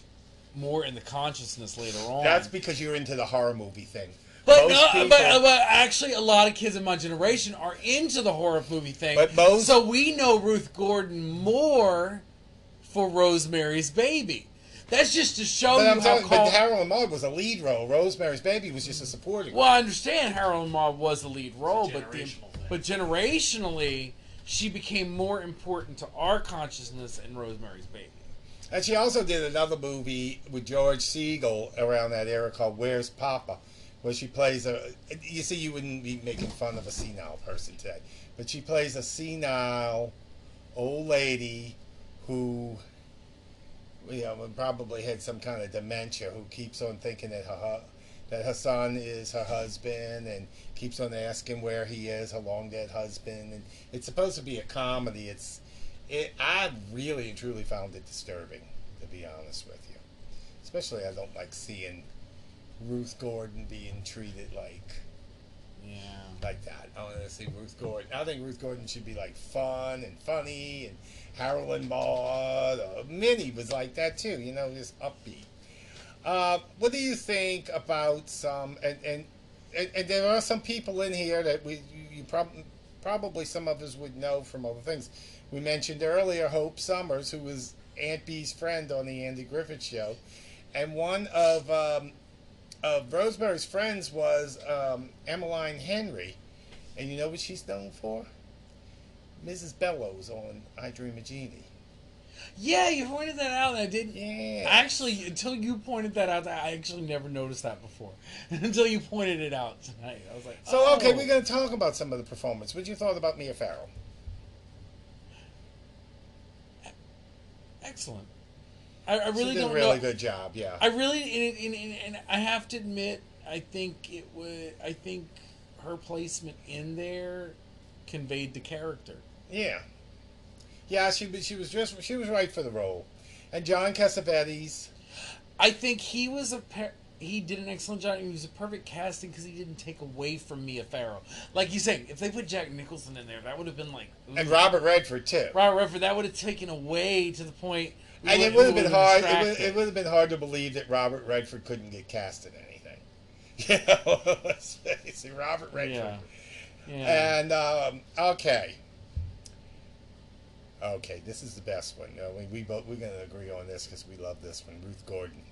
more in the consciousness later on. That's because you're into the horror movie thing. But, Most no, people- but, but actually, a lot of kids in my generation are into the horror movie thing. But most- so we know Ruth Gordon more for Rosemary's Baby. That's just to show But, you I'm how. talking, but Harold and Maude was a lead role. Rosemary's Baby was just a supporting. well, I understand Harold and Maude was the lead role, but the, but generationally, she became more important to our consciousness in Rosemary's Baby. And she also did another movie with George Segal around that era called Where's Poppa, where she plays a. You see, you wouldn't be making fun of a senile person today, but she plays a senile old lady who, you know, probably had some kind of dementia, who keeps on thinking that her that her son is her husband, and keeps on asking where he is, her long dead husband, and it's supposed to be a comedy. It's it, I really and truly found it disturbing, to be honest with you. Especially, I don't like seeing Ruth Gordon being treated like Yeah. like that. I want to see Ruth Gordon. I think Ruth Gordon should be like fun and funny, and Harold and Maude. Uh, Minnie was like that too. You know, just upbeat. Uh, what do you think about some and and, and and there are some people in here that we you, you prob- probably some of us would know from other things. We mentioned earlier Hope Summers, who was Aunt Bee's friend on the Andy Griffith Show, and one of um, of Rosemary's friends was um, Emmaline Henry, and you know what she's known for? Mrs. Bellows on I Dream of Jeannie. Yeah, you pointed that out, I didn't. Yeah. Actually, until you pointed that out, I actually never noticed that before. until you pointed it out tonight, I was like, So okay, oh. we're going to talk about some of the performance. What you thought about Mia Farrow? Excellent. I, I really did don't a really know. good job. Yeah. I really, and, and, and, and I have to admit, I think it would. I think her placement in there conveyed the character. yeah. Yeah, she was- she was just she was right for the role, and John Cassavetes. I think he was a per- he did an excellent job. He was a perfect casting because he didn't take away from Mia Farrow. Like you say, if they put Jack Nicholson in there, that would have been like And. Robert Redford too. Robert Redford. That would have taken away to the point. And it would have been hard. It would, it would have been hard to believe that Robert Redford couldn't get cast in anything. You know, let's face it, Robert Redford. Yeah. Yeah. And um, okay, okay, this is the best one. Uh, we we both we're gonna agree on this because we love this one. Ruth Gordon.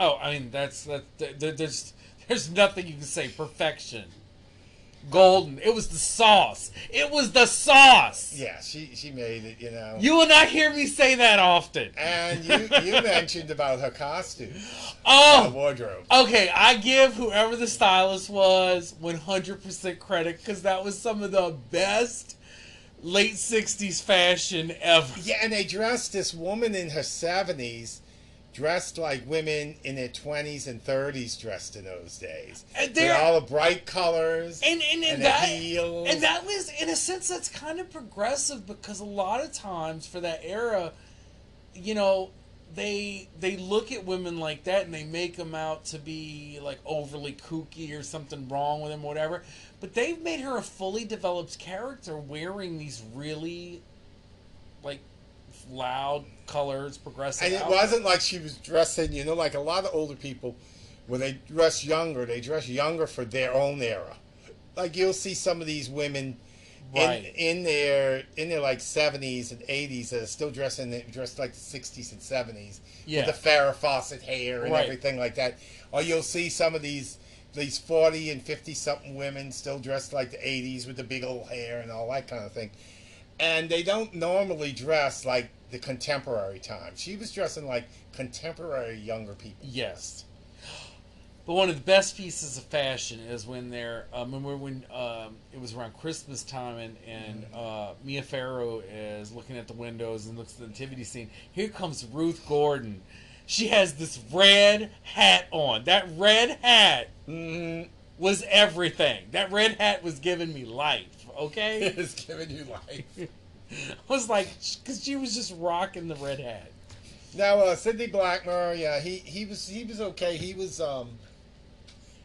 Oh, I mean that's that. there- There's there's nothing you can say. Perfection. golden. It was the sauce. It was the sauce. Yeah, she she made it. You know. You will not hear me say that often. and you you mentioned about her costume, oh. her Oh, wardrobe. okay. I give whoever the stylist was 100% credit because that was some of the best late 60s fashion ever. Yeah, and they dressed this woman in her seventies, dressed like women in their twenties and thirties dressed in those days. And they're- all the bright colors and and, and, and the that heels. and that was in a sense that's kind of progressive because a lot of times for that era you know they they look at women like that and they make them out to be like overly kooky or something wrong with them or whatever but they've made her a fully developed character wearing these really like loud colors progressive and it outfits. wasn't like she was dressing, you know, like a lot of older people, when they dress younger, they dress younger for their own era. Like you'll see some of these women Right. in, in their in their like seventies and eighties that are still dressing dressed like the sixties and seventies Yeah. with the Farrah Fawcett hair and Right. everything like that. Or you'll see some of these these forty and fifty something women still dressed like the eighties with the big old hair and all that kind of thing. And they don't normally dress like the contemporary time. She was dressing like contemporary younger people. Yes. But one of the best pieces of fashion is when they're um, when we're, when um, it was around Christmas time and and uh, Mia Farrow is looking at the windows and looks at the nativity scene. Here comes Ruth Gordon. She has this red hat on. That red hat Mm-hmm. was everything. That red hat was giving me life. Okay, It's giving you life. I was like, because she was just rocking the red hat. Now, uh, Sidney Blackmer, yeah, he, he was he was okay. He was um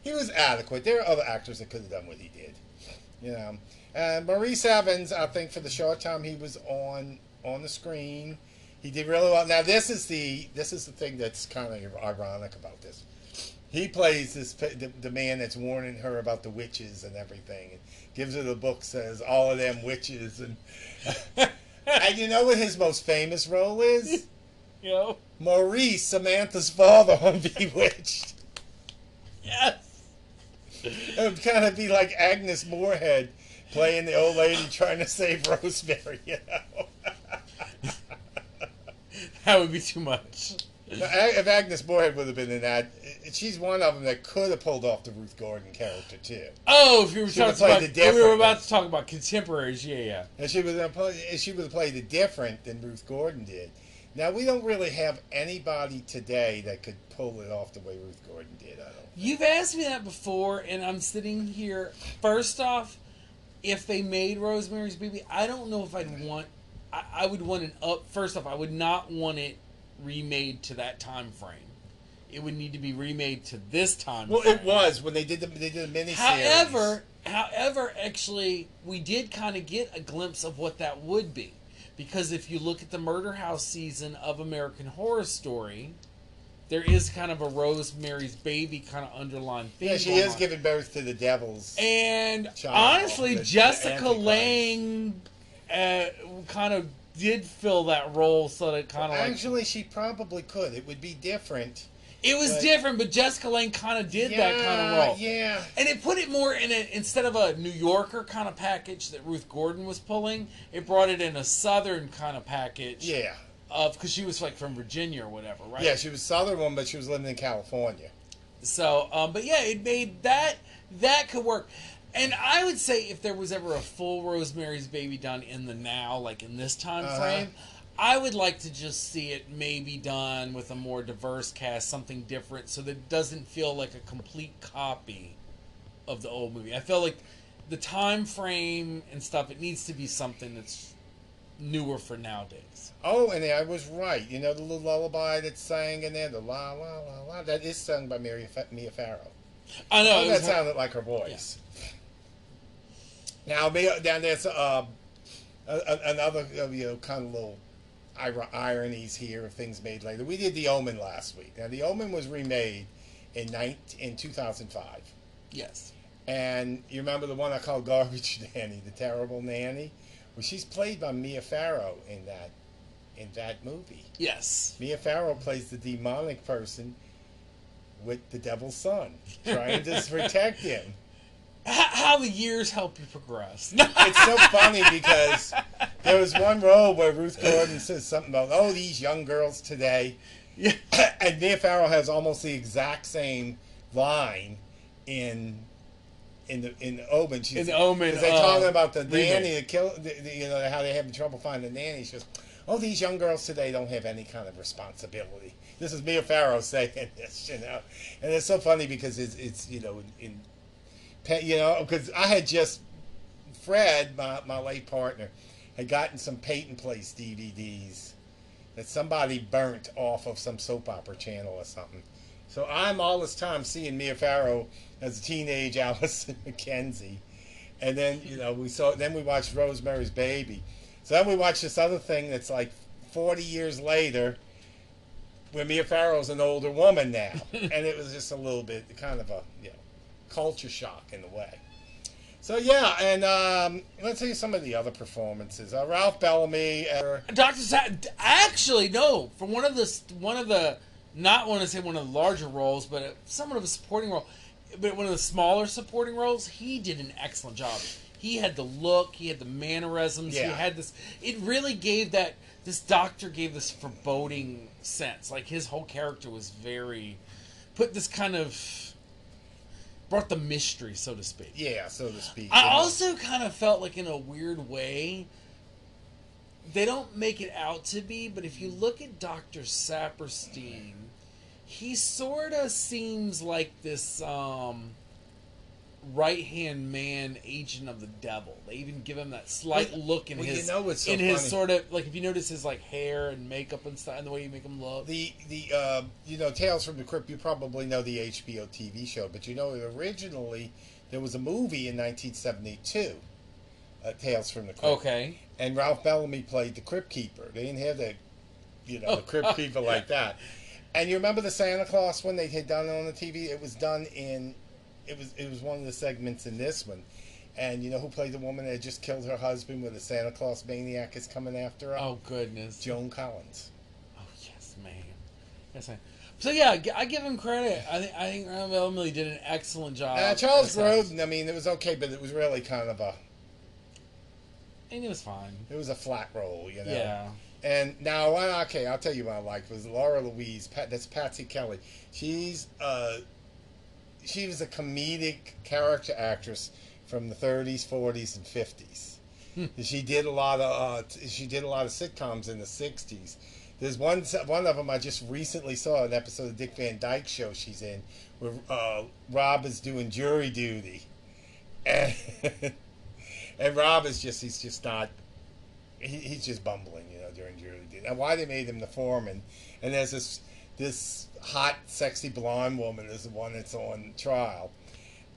he was adequate. There are other actors that could have done what he did, you know. And Maurice Evans, I think, for the short time he was on on the screen, he did really well. Now, this is the this is the thing that's kind of ironic about this. He plays this the, the man that's warning her about the witches and everything, and gives her the book says all of them witches and. and you know what his most famous role is? You know? Maurice, Samantha's father on Bewitched. Yes. It would kind of be like Agnes Moorehead playing the old lady trying to save Rosemary, you know. That would be too much. Now, if Agnes Moorehead would have been in that, she's one of them that could have pulled off the Ruth Gordon character too. Oh, if you were She talking about, if we were about to talk about contemporaries, yeah, yeah. And she would have play, she would have played it different than Ruth Gordon did. Now we don't really have anybody today that could pull it off the way Ruth Gordon did. I don't. You've asked me that before, and I'm sitting here. First off, if they made Rosemary's Baby, I don't know if I'd want. I, I would want an up. First off, I would not want it remade to that time frame. It would need to be remade to this time. Well, it was when they did the they did the miniseries. However, however, actually, we did kind of get a glimpse of what that would be, because if you look at the Murder House season of American Horror Story, there is kind of a Rosemary's Baby kind of underlying theme. yeah, she is on. giving birth to the devils. And honestly, the- the Jessica Antichrist. Lange uh, kind of did fill that role, so that kind of like Actually, she probably could. It would be different. It was but- different, but Jessica Lange kind of did that kind of Yeah, role. Yeah. And it put it more in a instead of a New Yorker kind of package that Ruth Gordon was pulling, it brought it in a Southern kind of package. Yeah. Of because she was like from Virginia or whatever, right? Yeah, she was Southern one, but she was living in California. So, um, but yeah, it made that that could work. And I would say if there was ever a full Rosemary's Baby done in the now, like in this time Uh-huh. frame, I would like to just see it maybe done with a more diverse cast, something different, so that it doesn't feel like a complete copy of the old movie. I feel like the time frame and stuff, it needs to be something that's newer for nowadays. Oh, and I was right. You know the little lullaby that's sang in there, the la la la la. That is sung by Mary Mia Farrow. I know. Oh, that sounded like her voice. Now, Mia, down there's uh, another uh, you know kind of little ironies here of things made later. We did The Omen last week. Now, The Omen was remade in 19, in 2005. yes. And you remember the one I called Garbage Nanny, the terrible nanny? Well, she's played by Mia Farrow in that in that movie. Yes. Mia Farrow plays the demonic person with the devil's son, trying to protect him. How, how the years help you progress. it's so funny because there was one role where Ruth Gordon says something about, oh, these young girls today. yeah. and Mia Farrow has almost the exact same line in in the in the Omen. She's, In the Omen, they're uh, talking about the nanny, the kill, the, the, you know how they're having trouble finding a nanny. She goes, "Oh, these young girls today don't have any kind of responsibility." This is Mia Farrow saying this, you know, and it's so funny because it's it's you know in, in you know because I had just Fred, my my late partner, had gotten some Peyton Place DVDs that somebody burnt off of some soap opera channel or something. So I'm all this time seeing Mia Farrow as a teenage Allison MacKenzie, and then you know we saw then we watched Rosemary's Baby. So then we watched this other thing that's like 40 years later, where Mia Farrow's an older woman now, and it was just a little bit kind of a know culture shock in a way. So yeah, and um, let's see some of the other performances. Uh, Ralph Bellamy. Uh, Doctor Sa- actually no, for one of the one of the not want to say one of the larger roles, but uh, somewhat of a supporting role, but one of the smaller supporting roles, he did an excellent job. He had the look, he had the mannerisms, he had this. It really gave that this doctor gave this foreboding sense. Like his whole character was very put this kind of brought the mystery, so to speak. yeah, so to speak. I also kind of felt like, in a weird way, they don't make it out to be, but if you look at Dr. Saperstein, he sort of seems like this um, right hand man agent of the devil. They even give him that slight Well, look in well, you his know what's so in his sort of like if you notice his like hair and makeup and stuff and the way you make him look. the the uh, you know Tales from the Crypt. You probably know the HBO TV show, but you know originally there was a movie in 1972, uh, Tales from the Crypt. okay. And Ralph Bellamy played the Crypt Keeper. They didn't have the you know the Crypt Keeper like that. And you remember the Santa Claus when they had done it on the TV? It was done in it was it was one of the segments in this one. And you know who played the woman that just killed her husband when the Santa Claus maniac is coming after her? Oh goodness. Joan Collins. Oh yes, man. Yes, man. So yeah, I give him credit. I think I think Ryan Bellamy did an excellent job. Uh, Charles Grodin, I mean, it was okay, but it was really kind of a and it was fine. it was a flat role, you know. Yeah. And now, okay, I'll tell you what I liked was Laura Louise. Pat, that's Patsy Kelly. She's uh, she was a comedic character actress from the 30s, 40s, and 50s. she did a lot of uh, she did a lot of sitcoms in the 60s. There's one one of them I just recently saw an episode of Dick Van Dyke Show she's in where uh, Rob is doing jury duty, and and Rob is just he's just not he, he's just bumbling, you know, during jury duty. And why they made him the foreman, and there's this this hot, sexy blonde woman is the one that's on trial,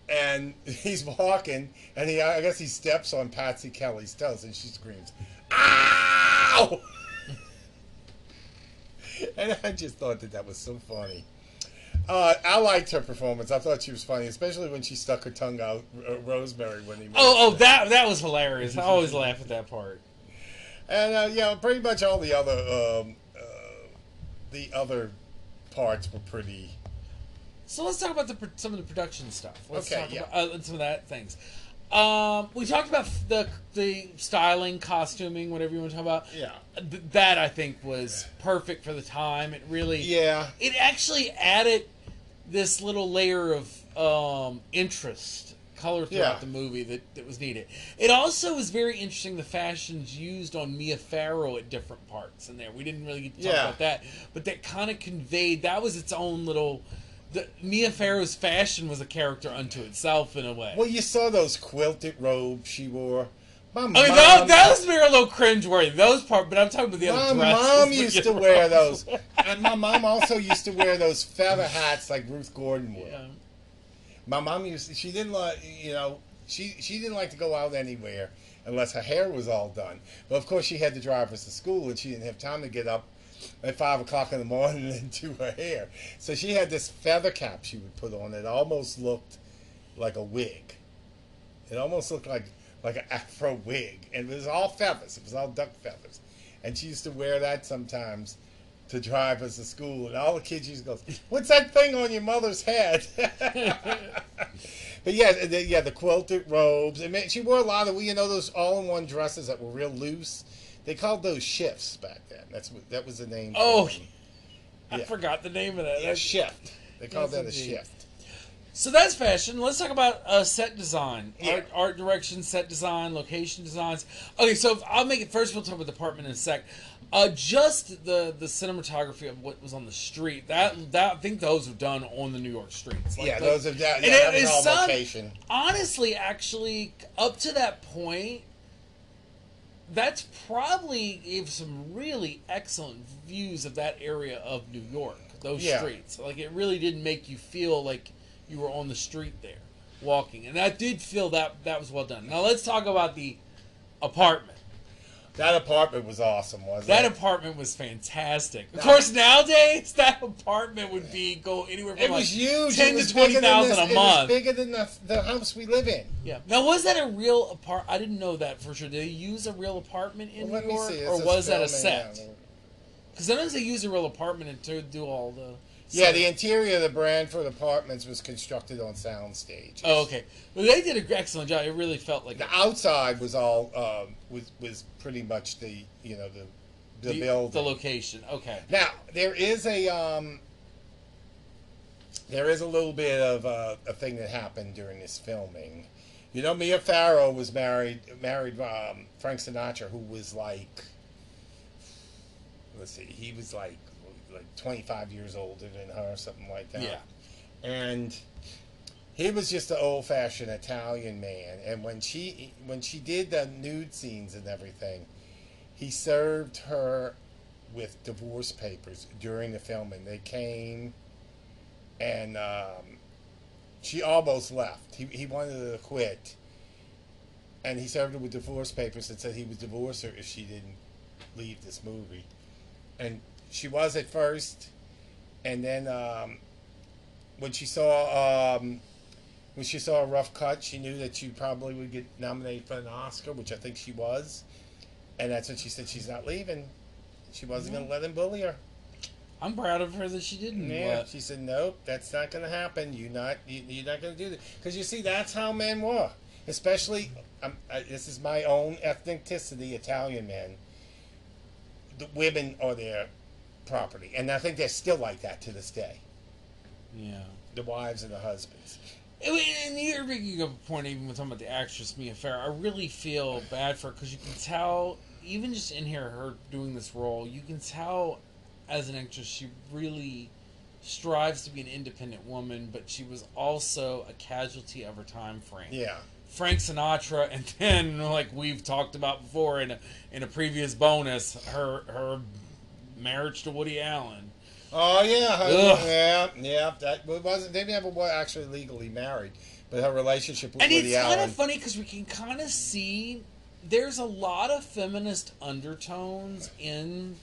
and he's walking, and he I guess he steps on Patsy Kelly's toes, and she screams, "Ow!" and I just thought that that was so funny. Uh, I liked her performance. I thought she was funny, especially when she stuck her tongue out uh, Rosemary when he. Oh, oh, that that was hilarious. I always laugh at that part. And uh, yeah, pretty much all the other um, uh, the other parts were pretty. So let's talk about the some of the production stuff. Let's Okay, talk yeah. about uh, some of that things. Um, we talked about the the styling, costuming, whatever you want to talk about. Yeah. Th- that I think was perfect for the time. It really, Yeah. it actually added this little layer of um, interest, color throughout Yeah. the movie that, that was needed. It also was very interesting the fashions used on Mia Farrow at different parts in there. We didn't really get to talk Yeah. about that, but that kind of conveyed that was its own little. The, Mia Farrow's fashion was a character unto itself in a way. Well, you saw those quilted robes she wore. My I mean, mom, that, that was very a little cringeworthy. Those part, but I'm talking about the my other dresses. mom used to wear those, and my mom also used to wear those feather hats like Ruth Gordon wore. Yeah. My mom used. She didn't like. You know, she she didn't like to go out anywhere unless her hair was all done. But of course, she had to drive us to school, and she didn't have time to get up at five o'clock in the morning and do her hair. So she had this feather cap she would put on. It almost looked like a wig. It almost looked like like an afro wig, and it was all feathers. It was all duck feathers, and she used to wear that sometimes to drive us to school. And all the kids used to go, "What's that thing on your mother's head?" But yeah, the, yeah, the quilted robes. And mean, she wore a lot of we you know those all-in-one dresses that were real loose. They called those shifts back then. That's what that was the name. Oh. I Yeah. forgot the name of that. yeah, shift. They called Yes, that a indeed. shift. So that's fashion. Let's talk about uh, set design, Yeah. art, art direction, set design, location designs. Okay, so I'll make it first. We'll talk about department in a sec. Uh, just the the cinematography of what was on the street. That that I think those were done on the New York streets. Like- yeah, like- those are and yeah, it was is all some- location. honestly, actually, up to that point, that's probably gave some really excellent views of that area of New York. Those Yeah. streets, like it really didn't make you feel like you were on the street there, walking, and that did feel that that was well done. Now let's talk about the apartment. That apartment was awesome, wasn't it? That it? apartment was fantastic. Of course, nowadays that apartment would be go anywhere from It like was huge. ten it was to twenty bigger than thousand this- a It was month. bigger than the, the house we live in. Yeah. Now, was that a real apart? I didn't know that for sure. Did they use a real apartment in Well, let New me York, see. This or is was that a filming set? now. Because sometimes they use a real apartment and to do all the. Yeah, the interior of the Bramford Apartments was constructed on sound stage. Oh, okay. Well, they did an excellent job. It really felt like The a- outside was all um, was was pretty much the you know the the, the, building. the location. Okay. Now there is a um, there is a little bit of uh, a thing that happened during this filming. You know, Mia Farrow was married married um, Frank Sinatra, who was like, let's see, he was like like twenty five years older than her, or something like that. Yeah. and he was just an old fashioned Italian man. And when she when she did the nude scenes and everything, he served her with divorce papers during the filming. They came, and um, she almost left. He he wanted to quit, and he served her with divorce papers and said he would divorce her if she didn't leave this movie. And she was at first, and then um, when she saw um, when she saw a rough cut, she knew that she probably would get nominated for an Oscar, which I think she was. And that's when she said she's not leaving. She wasn't going to let him bully her. I'm proud of her that she didn't. Yeah, but- she said, "Nope, that's not going to happen. You're not, you, you're not going to do that." Because you see, that's how men were. Especially, um, I, this is my own ethnicity, Italian men. The women are their property, and I think they're still like that to this day. yeah. The wives and the husbands. And you're making a point, even with talking about the actress Mia Farrow. I really feel bad for her because you can tell, even just in here, her doing this role, you can tell as an actress she really strives to be an independent woman, but she was also a casualty of her time frame. Yeah. Frank Sinatra, and then like we've talked about before in a, in a previous bonus, her her marriage to Woody Allen. Oh yeah, her- yeah, yeah. That wasn't. They never were actually legally married, but her relationship with And Woody it's kind of funny because we can kind of see there's a lot of feminist undertones in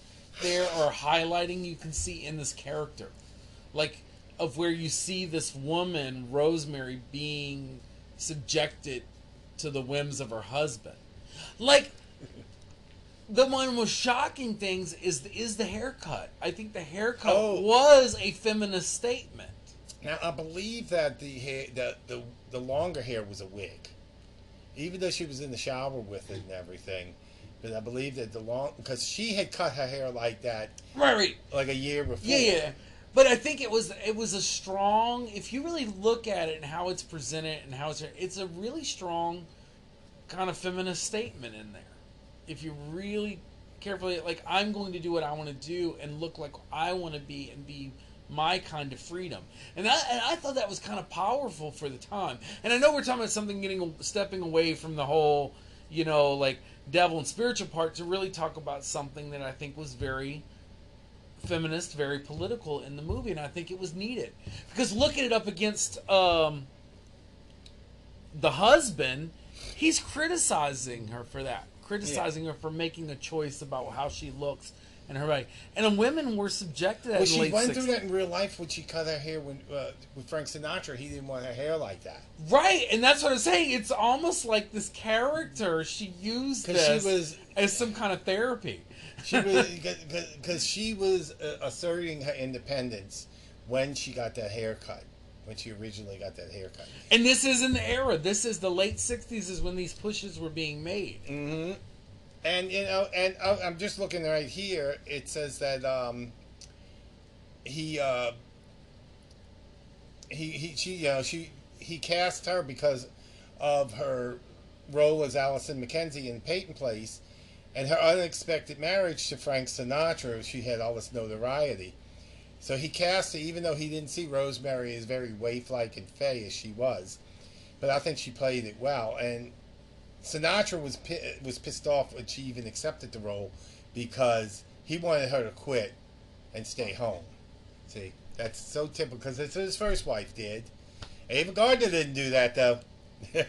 there or highlighting you can see in this character. Like, of where you see this woman, Rosemary, being subjected to the whims of her husband. Like, the one most shocking things is is the haircut. I think the haircut Oh. was a feminist statement. Now I believe that the hair, the, the the longer hair was a wig, even though she was in the shower with it and everything. But I believe that the long because she had cut her hair like that Right, right. like a year before. Yeah, yeah. But I think it was it was a strong. If you really look at it and how it's presented and how it's it's a really strong kind of feminist statement in there. If you really carefully like, I'm going to do what I want to do and look like I want to be and be my kind of freedom. And I, and I thought that was kind of powerful for the time. And I know we're talking about something getting stepping away from the whole, you know, like devil and spiritual part to really talk about something that I think was very feminist, very political in the movie, and I think it was needed because looking it up against um, the husband, he's criticizing her for that, criticizing her for making a choice about how she looks and her body. And women were subjected Well, she went 60s. through that in real life when she cut her hair when uh, with Frank Sinatra. He didn't want her hair like that Right, and that's what I'm saying. It's almost like this character she used this she was as some kind of therapy. she was because she was uh, asserting her independence when she got that haircut when she originally got that haircut. And this is in the era. This is the late '60s, is when these pushes were being made. hmm And you know, and uh, I'm just looking right here. It says that um, he uh, he he she you know she he cast her because of her role as Allison MacKenzie in Peyton Place, and her unexpected marriage to Frank Sinatra. She had all this notoriety. So he cast her, even though he didn't see Rosemary as very waif-like and fey as she was. But I think she played it well, and Sinatra was was pissed off when she even accepted the role because he wanted her to quit and stay home. See, that's so typical because it's his first wife did. Ava Gardner didn't do that though.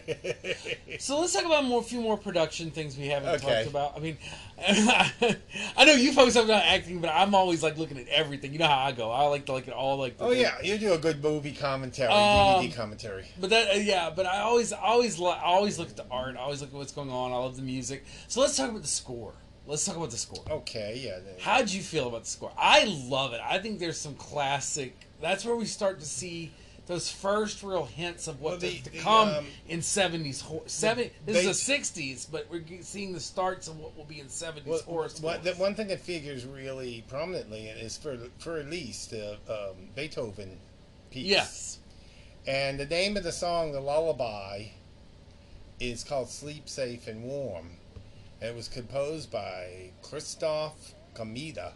So let's talk about more, a few more production things we haven't Okay. talked about. I mean, I know you focus on acting, but I'm always like looking at everything. You know how I go. I like to look at all like. The oh yeah, you do a good movie commentary, Um, DVD commentary. But that, uh, yeah, but I always, always, I always look at the art. I always look at what's going on. I love the music. So let's talk about the score. Let's talk about the score. Okay, yeah. then- How'd you feel about the score? I love it. I think there's some classic. That's where we start to see those first real hints of what Well, the- to, to the, come um, in '70s. Hor- seven. This is the '60s, but we're seeing the starts of what will be in '70s Well, horror what, the one thing that figures really prominently is for for at least the um, Beethoven piece. Yes. And the name of the song, the lullaby, is called "Sleep Safe and Warm." And it was composed by Christoph Komeda,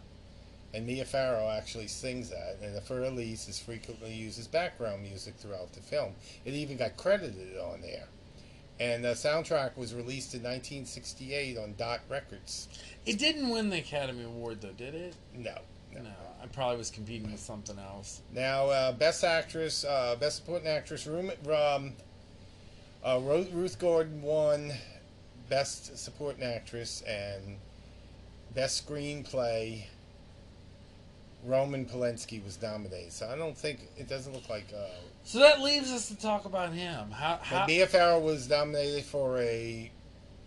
and Mia Farrow actually sings that. And the Fur Elise is frequently used as background music throughout the film. It even got credited on there. And the soundtrack was released in 1968 on Dot Records. It didn't win the Academy Award, though, did it? No, no. No, I probably was competing with something else. Now, uh, best actress, uh, best supporting actress, Ru- um, uh, Ruth Gordon won best supporting actress and best screenplay. Roman Polanski was nominated, so I don't think it doesn't look like. Uh, So that leaves us to talk about him. How? how Mia Farrow was nominated for a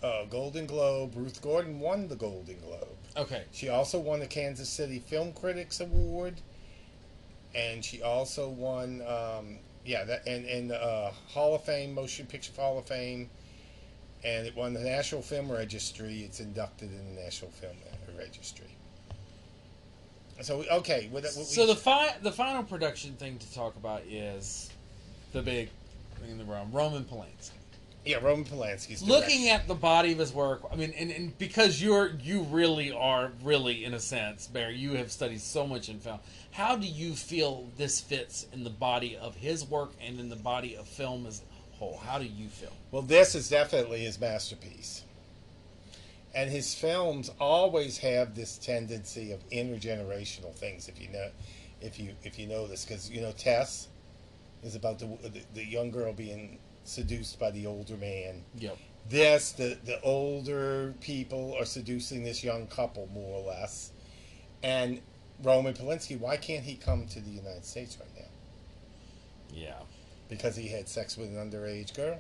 uh, Golden Globe. Ruth Gordon won the Golden Globe. okay. She also won the Kansas City Film Critics Award, and she also won, um, yeah, that and and uh, Hall of Fame, Motion Picture Hall of Fame, and it won the National Film Registry. It's inducted in the National Film Registry. So we- okay, what, what we, So the fi- the final production thing to talk about is the big thing in the room, Roman Polanski. yeah, Roman Polanski's Looking direction. at the body of his work, I mean, and, and because you're you really are really in a sense, Barry, you have studied so much in film. How do you feel this fits in the body of his work and in the body of film as a whole? How do you feel? Well, this is definitely his masterpiece. And his films always have this tendency of intergenerational things. If you know, if you if you know this, because you know Tess is about the, the the young girl being seduced by the older man. Yep. This the the older people are seducing this young couple more or less. And Roman Polanski, why can't he come to the United States right now? Yeah. because he had sex with an underage girl.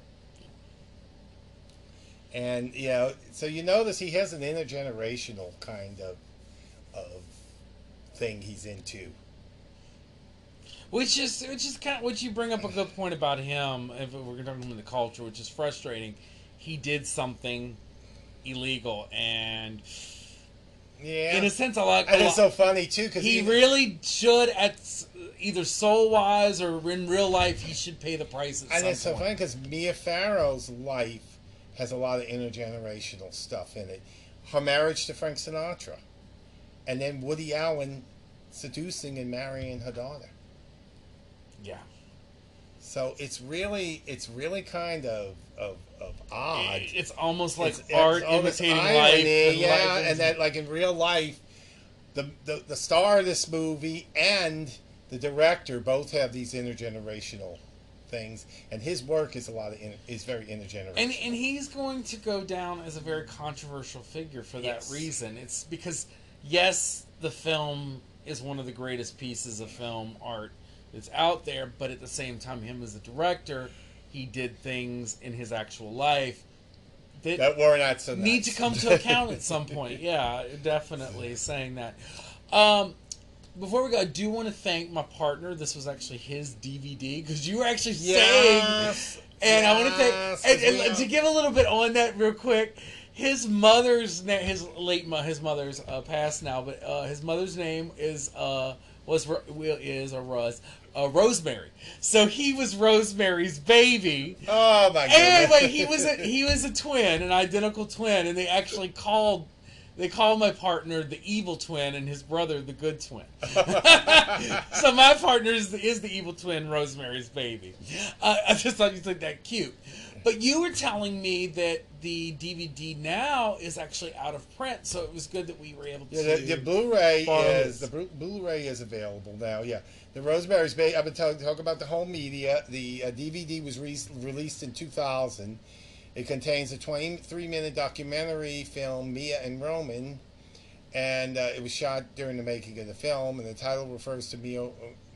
And you know, so you notice he has an intergenerational kind of of thing he's into. Which is which is kind of which you bring up a good point about him. If we're talking about the culture, which is frustrating, he did something illegal, and Yeah, in a sense, a lot. and it's so funny too because he really should at either soul wise or in real life he should pay the price and it's so funny because Mia Farrow's life has a lot of intergenerational stuff in it. Her marriage to Frank Sinatra, and then Woody Allen seducing and marrying her daughter. Yeah, So it's really it's really kind of of, of odd. It's almost like It's- it's art this imitating irony, life. and yeah, life is- and that like in real life, the, the the star of this movie and the director both have these intergenerational things, and his work is a lot of in, is very intergenerational. and and he's going to go down as a very controversial figure for that Yes. reason. It's because yes, the film is one of the greatest pieces of film art that's out there, but at the same time, him as a director, he did things in his actual life that, that were not so need to come to account at some point. Yeah, definitely saying that. Um, before we go, I do want to thank my partner. This was actually his DVD because you were actually saying, Yes. and I want to thank and, and to give a little bit on that real quick. His mother's name, his late his mother's uh, passed now, but uh, his mother's name is uh was will is or was uh, Rosemary. So he was Rosemary's baby. Oh my god! Anyway, he was a he was a twin, an identical twin, and they actually called they call my partner the evil twin and his brother the good twin. so my partner is the, is the evil twin, Rosemary's baby. Uh, I just thought you said that cute. But you were telling me that the DVD now is actually out of print, so it was good that we were able to. Yeah, the, the Blu-ray is the Blu- Blu-ray is available now. Yeah, the Rosemary's Baby. I've been talking talk about the home media. The uh, DVD was re- released in 2000. It contains a 23-minute documentary film, Mia and Roman, and uh, it was shot during the making of the film. And the title refers to Mia,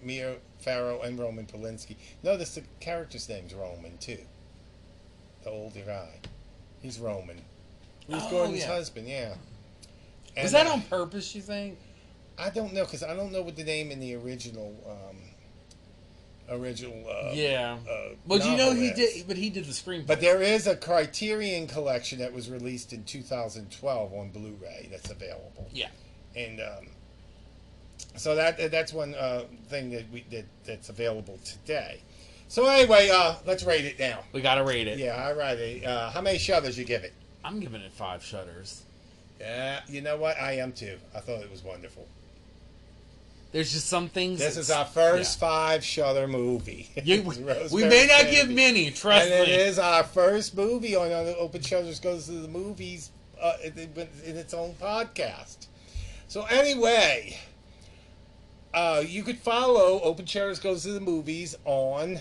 Mia Farrow and Roman Polanski. Notice the character's name's Roman too. The older guy, he's Roman. Ruth Oh, Gordon's yeah. husband. Yeah. was that uh, on purpose? You think? I don't know because I don't know what the name in the original um, original. Uh, yeah. Uh, Well, you know he is. did, but he did the screenplay. But there is a Criterion collection that was released in 2012 on Blu-ray that's available, yeah. and um, so that that's one uh, thing that we that, that's available today. So anyway, uh, let's rate it now. We gotta rate it. Yeah, all righty. Uh, how many shutters you give it? I'm giving it five shutters. Yeah, you know what? I am too. I thought it was wonderful. There's just some things. This is our first five shutter movie. You, we may not give many, trust and me. it is our first movie on, on Open Shutters Goes to the Movies uh, in, in its own podcast. So anyway, uh, you could follow Open Shutters Goes to the Movies on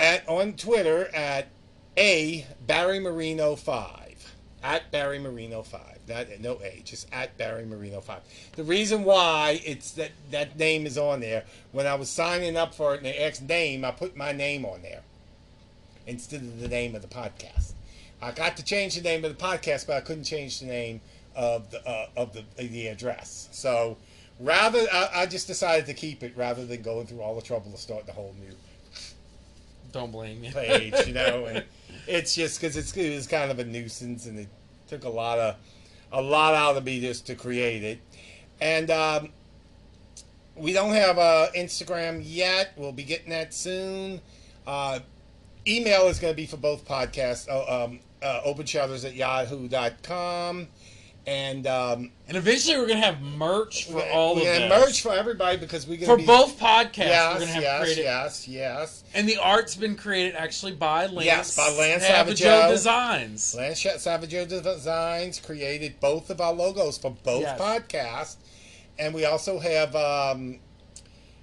at on Twitter at a Barry Marino five at Barry Marino five. Not no A, just at Barry Marino five. The reason why it's that that name is on there. When I was signing up for it and they asked name, I put my name on there instead of the name of the podcast. I got to change the name of the podcast, but I couldn't change the name of the uh, of the the address. So rather, I, I just decided to keep it rather than going through all the trouble of starting a whole new Don't blame me. page, you know. And it's just because it's it was kind of a nuisance, and it took a lot of a lot out of me just to create it. And um, we don't have a Instagram yet. We'll be getting that soon. Uh, email is going to be for both podcasts. Oh, um, uh, openshutters at yahoo.com. And um, And eventually, we're gonna have merch for all we're of this. merch for everybody because we're going to for be both podcasts. we're Yes, gonna have yes, created, yes, yes. and the art's been created actually by Lance. Yes, by Lance Savageau Savageau. Designs. Lance Savageau Designs created both of our logos for both Yes. podcasts, and we also have um,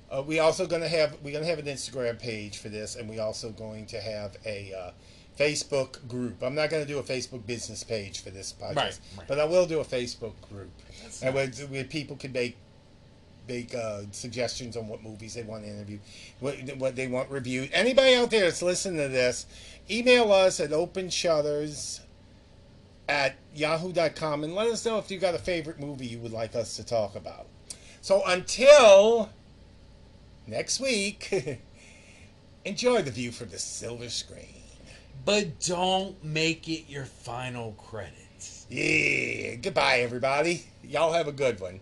uh, we also going to have we're going to have an Instagram page for this, and we also going to have a uh, Facebook group. I'm not going to do a Facebook business page for this podcast, Right, right. but I will do a Facebook group, That's and where, where people can make make uh, suggestions on what movies they want to interview, what, what they want reviewed. Anybody out there that's listening to this, email us at openshutters at yahoo.com and let us know if you got a favorite movie you would like us to talk about. So until next week, enjoy the view from the silver screen. But don't make it your final credits. Yeah, goodbye, everybody. Y'all have a good one.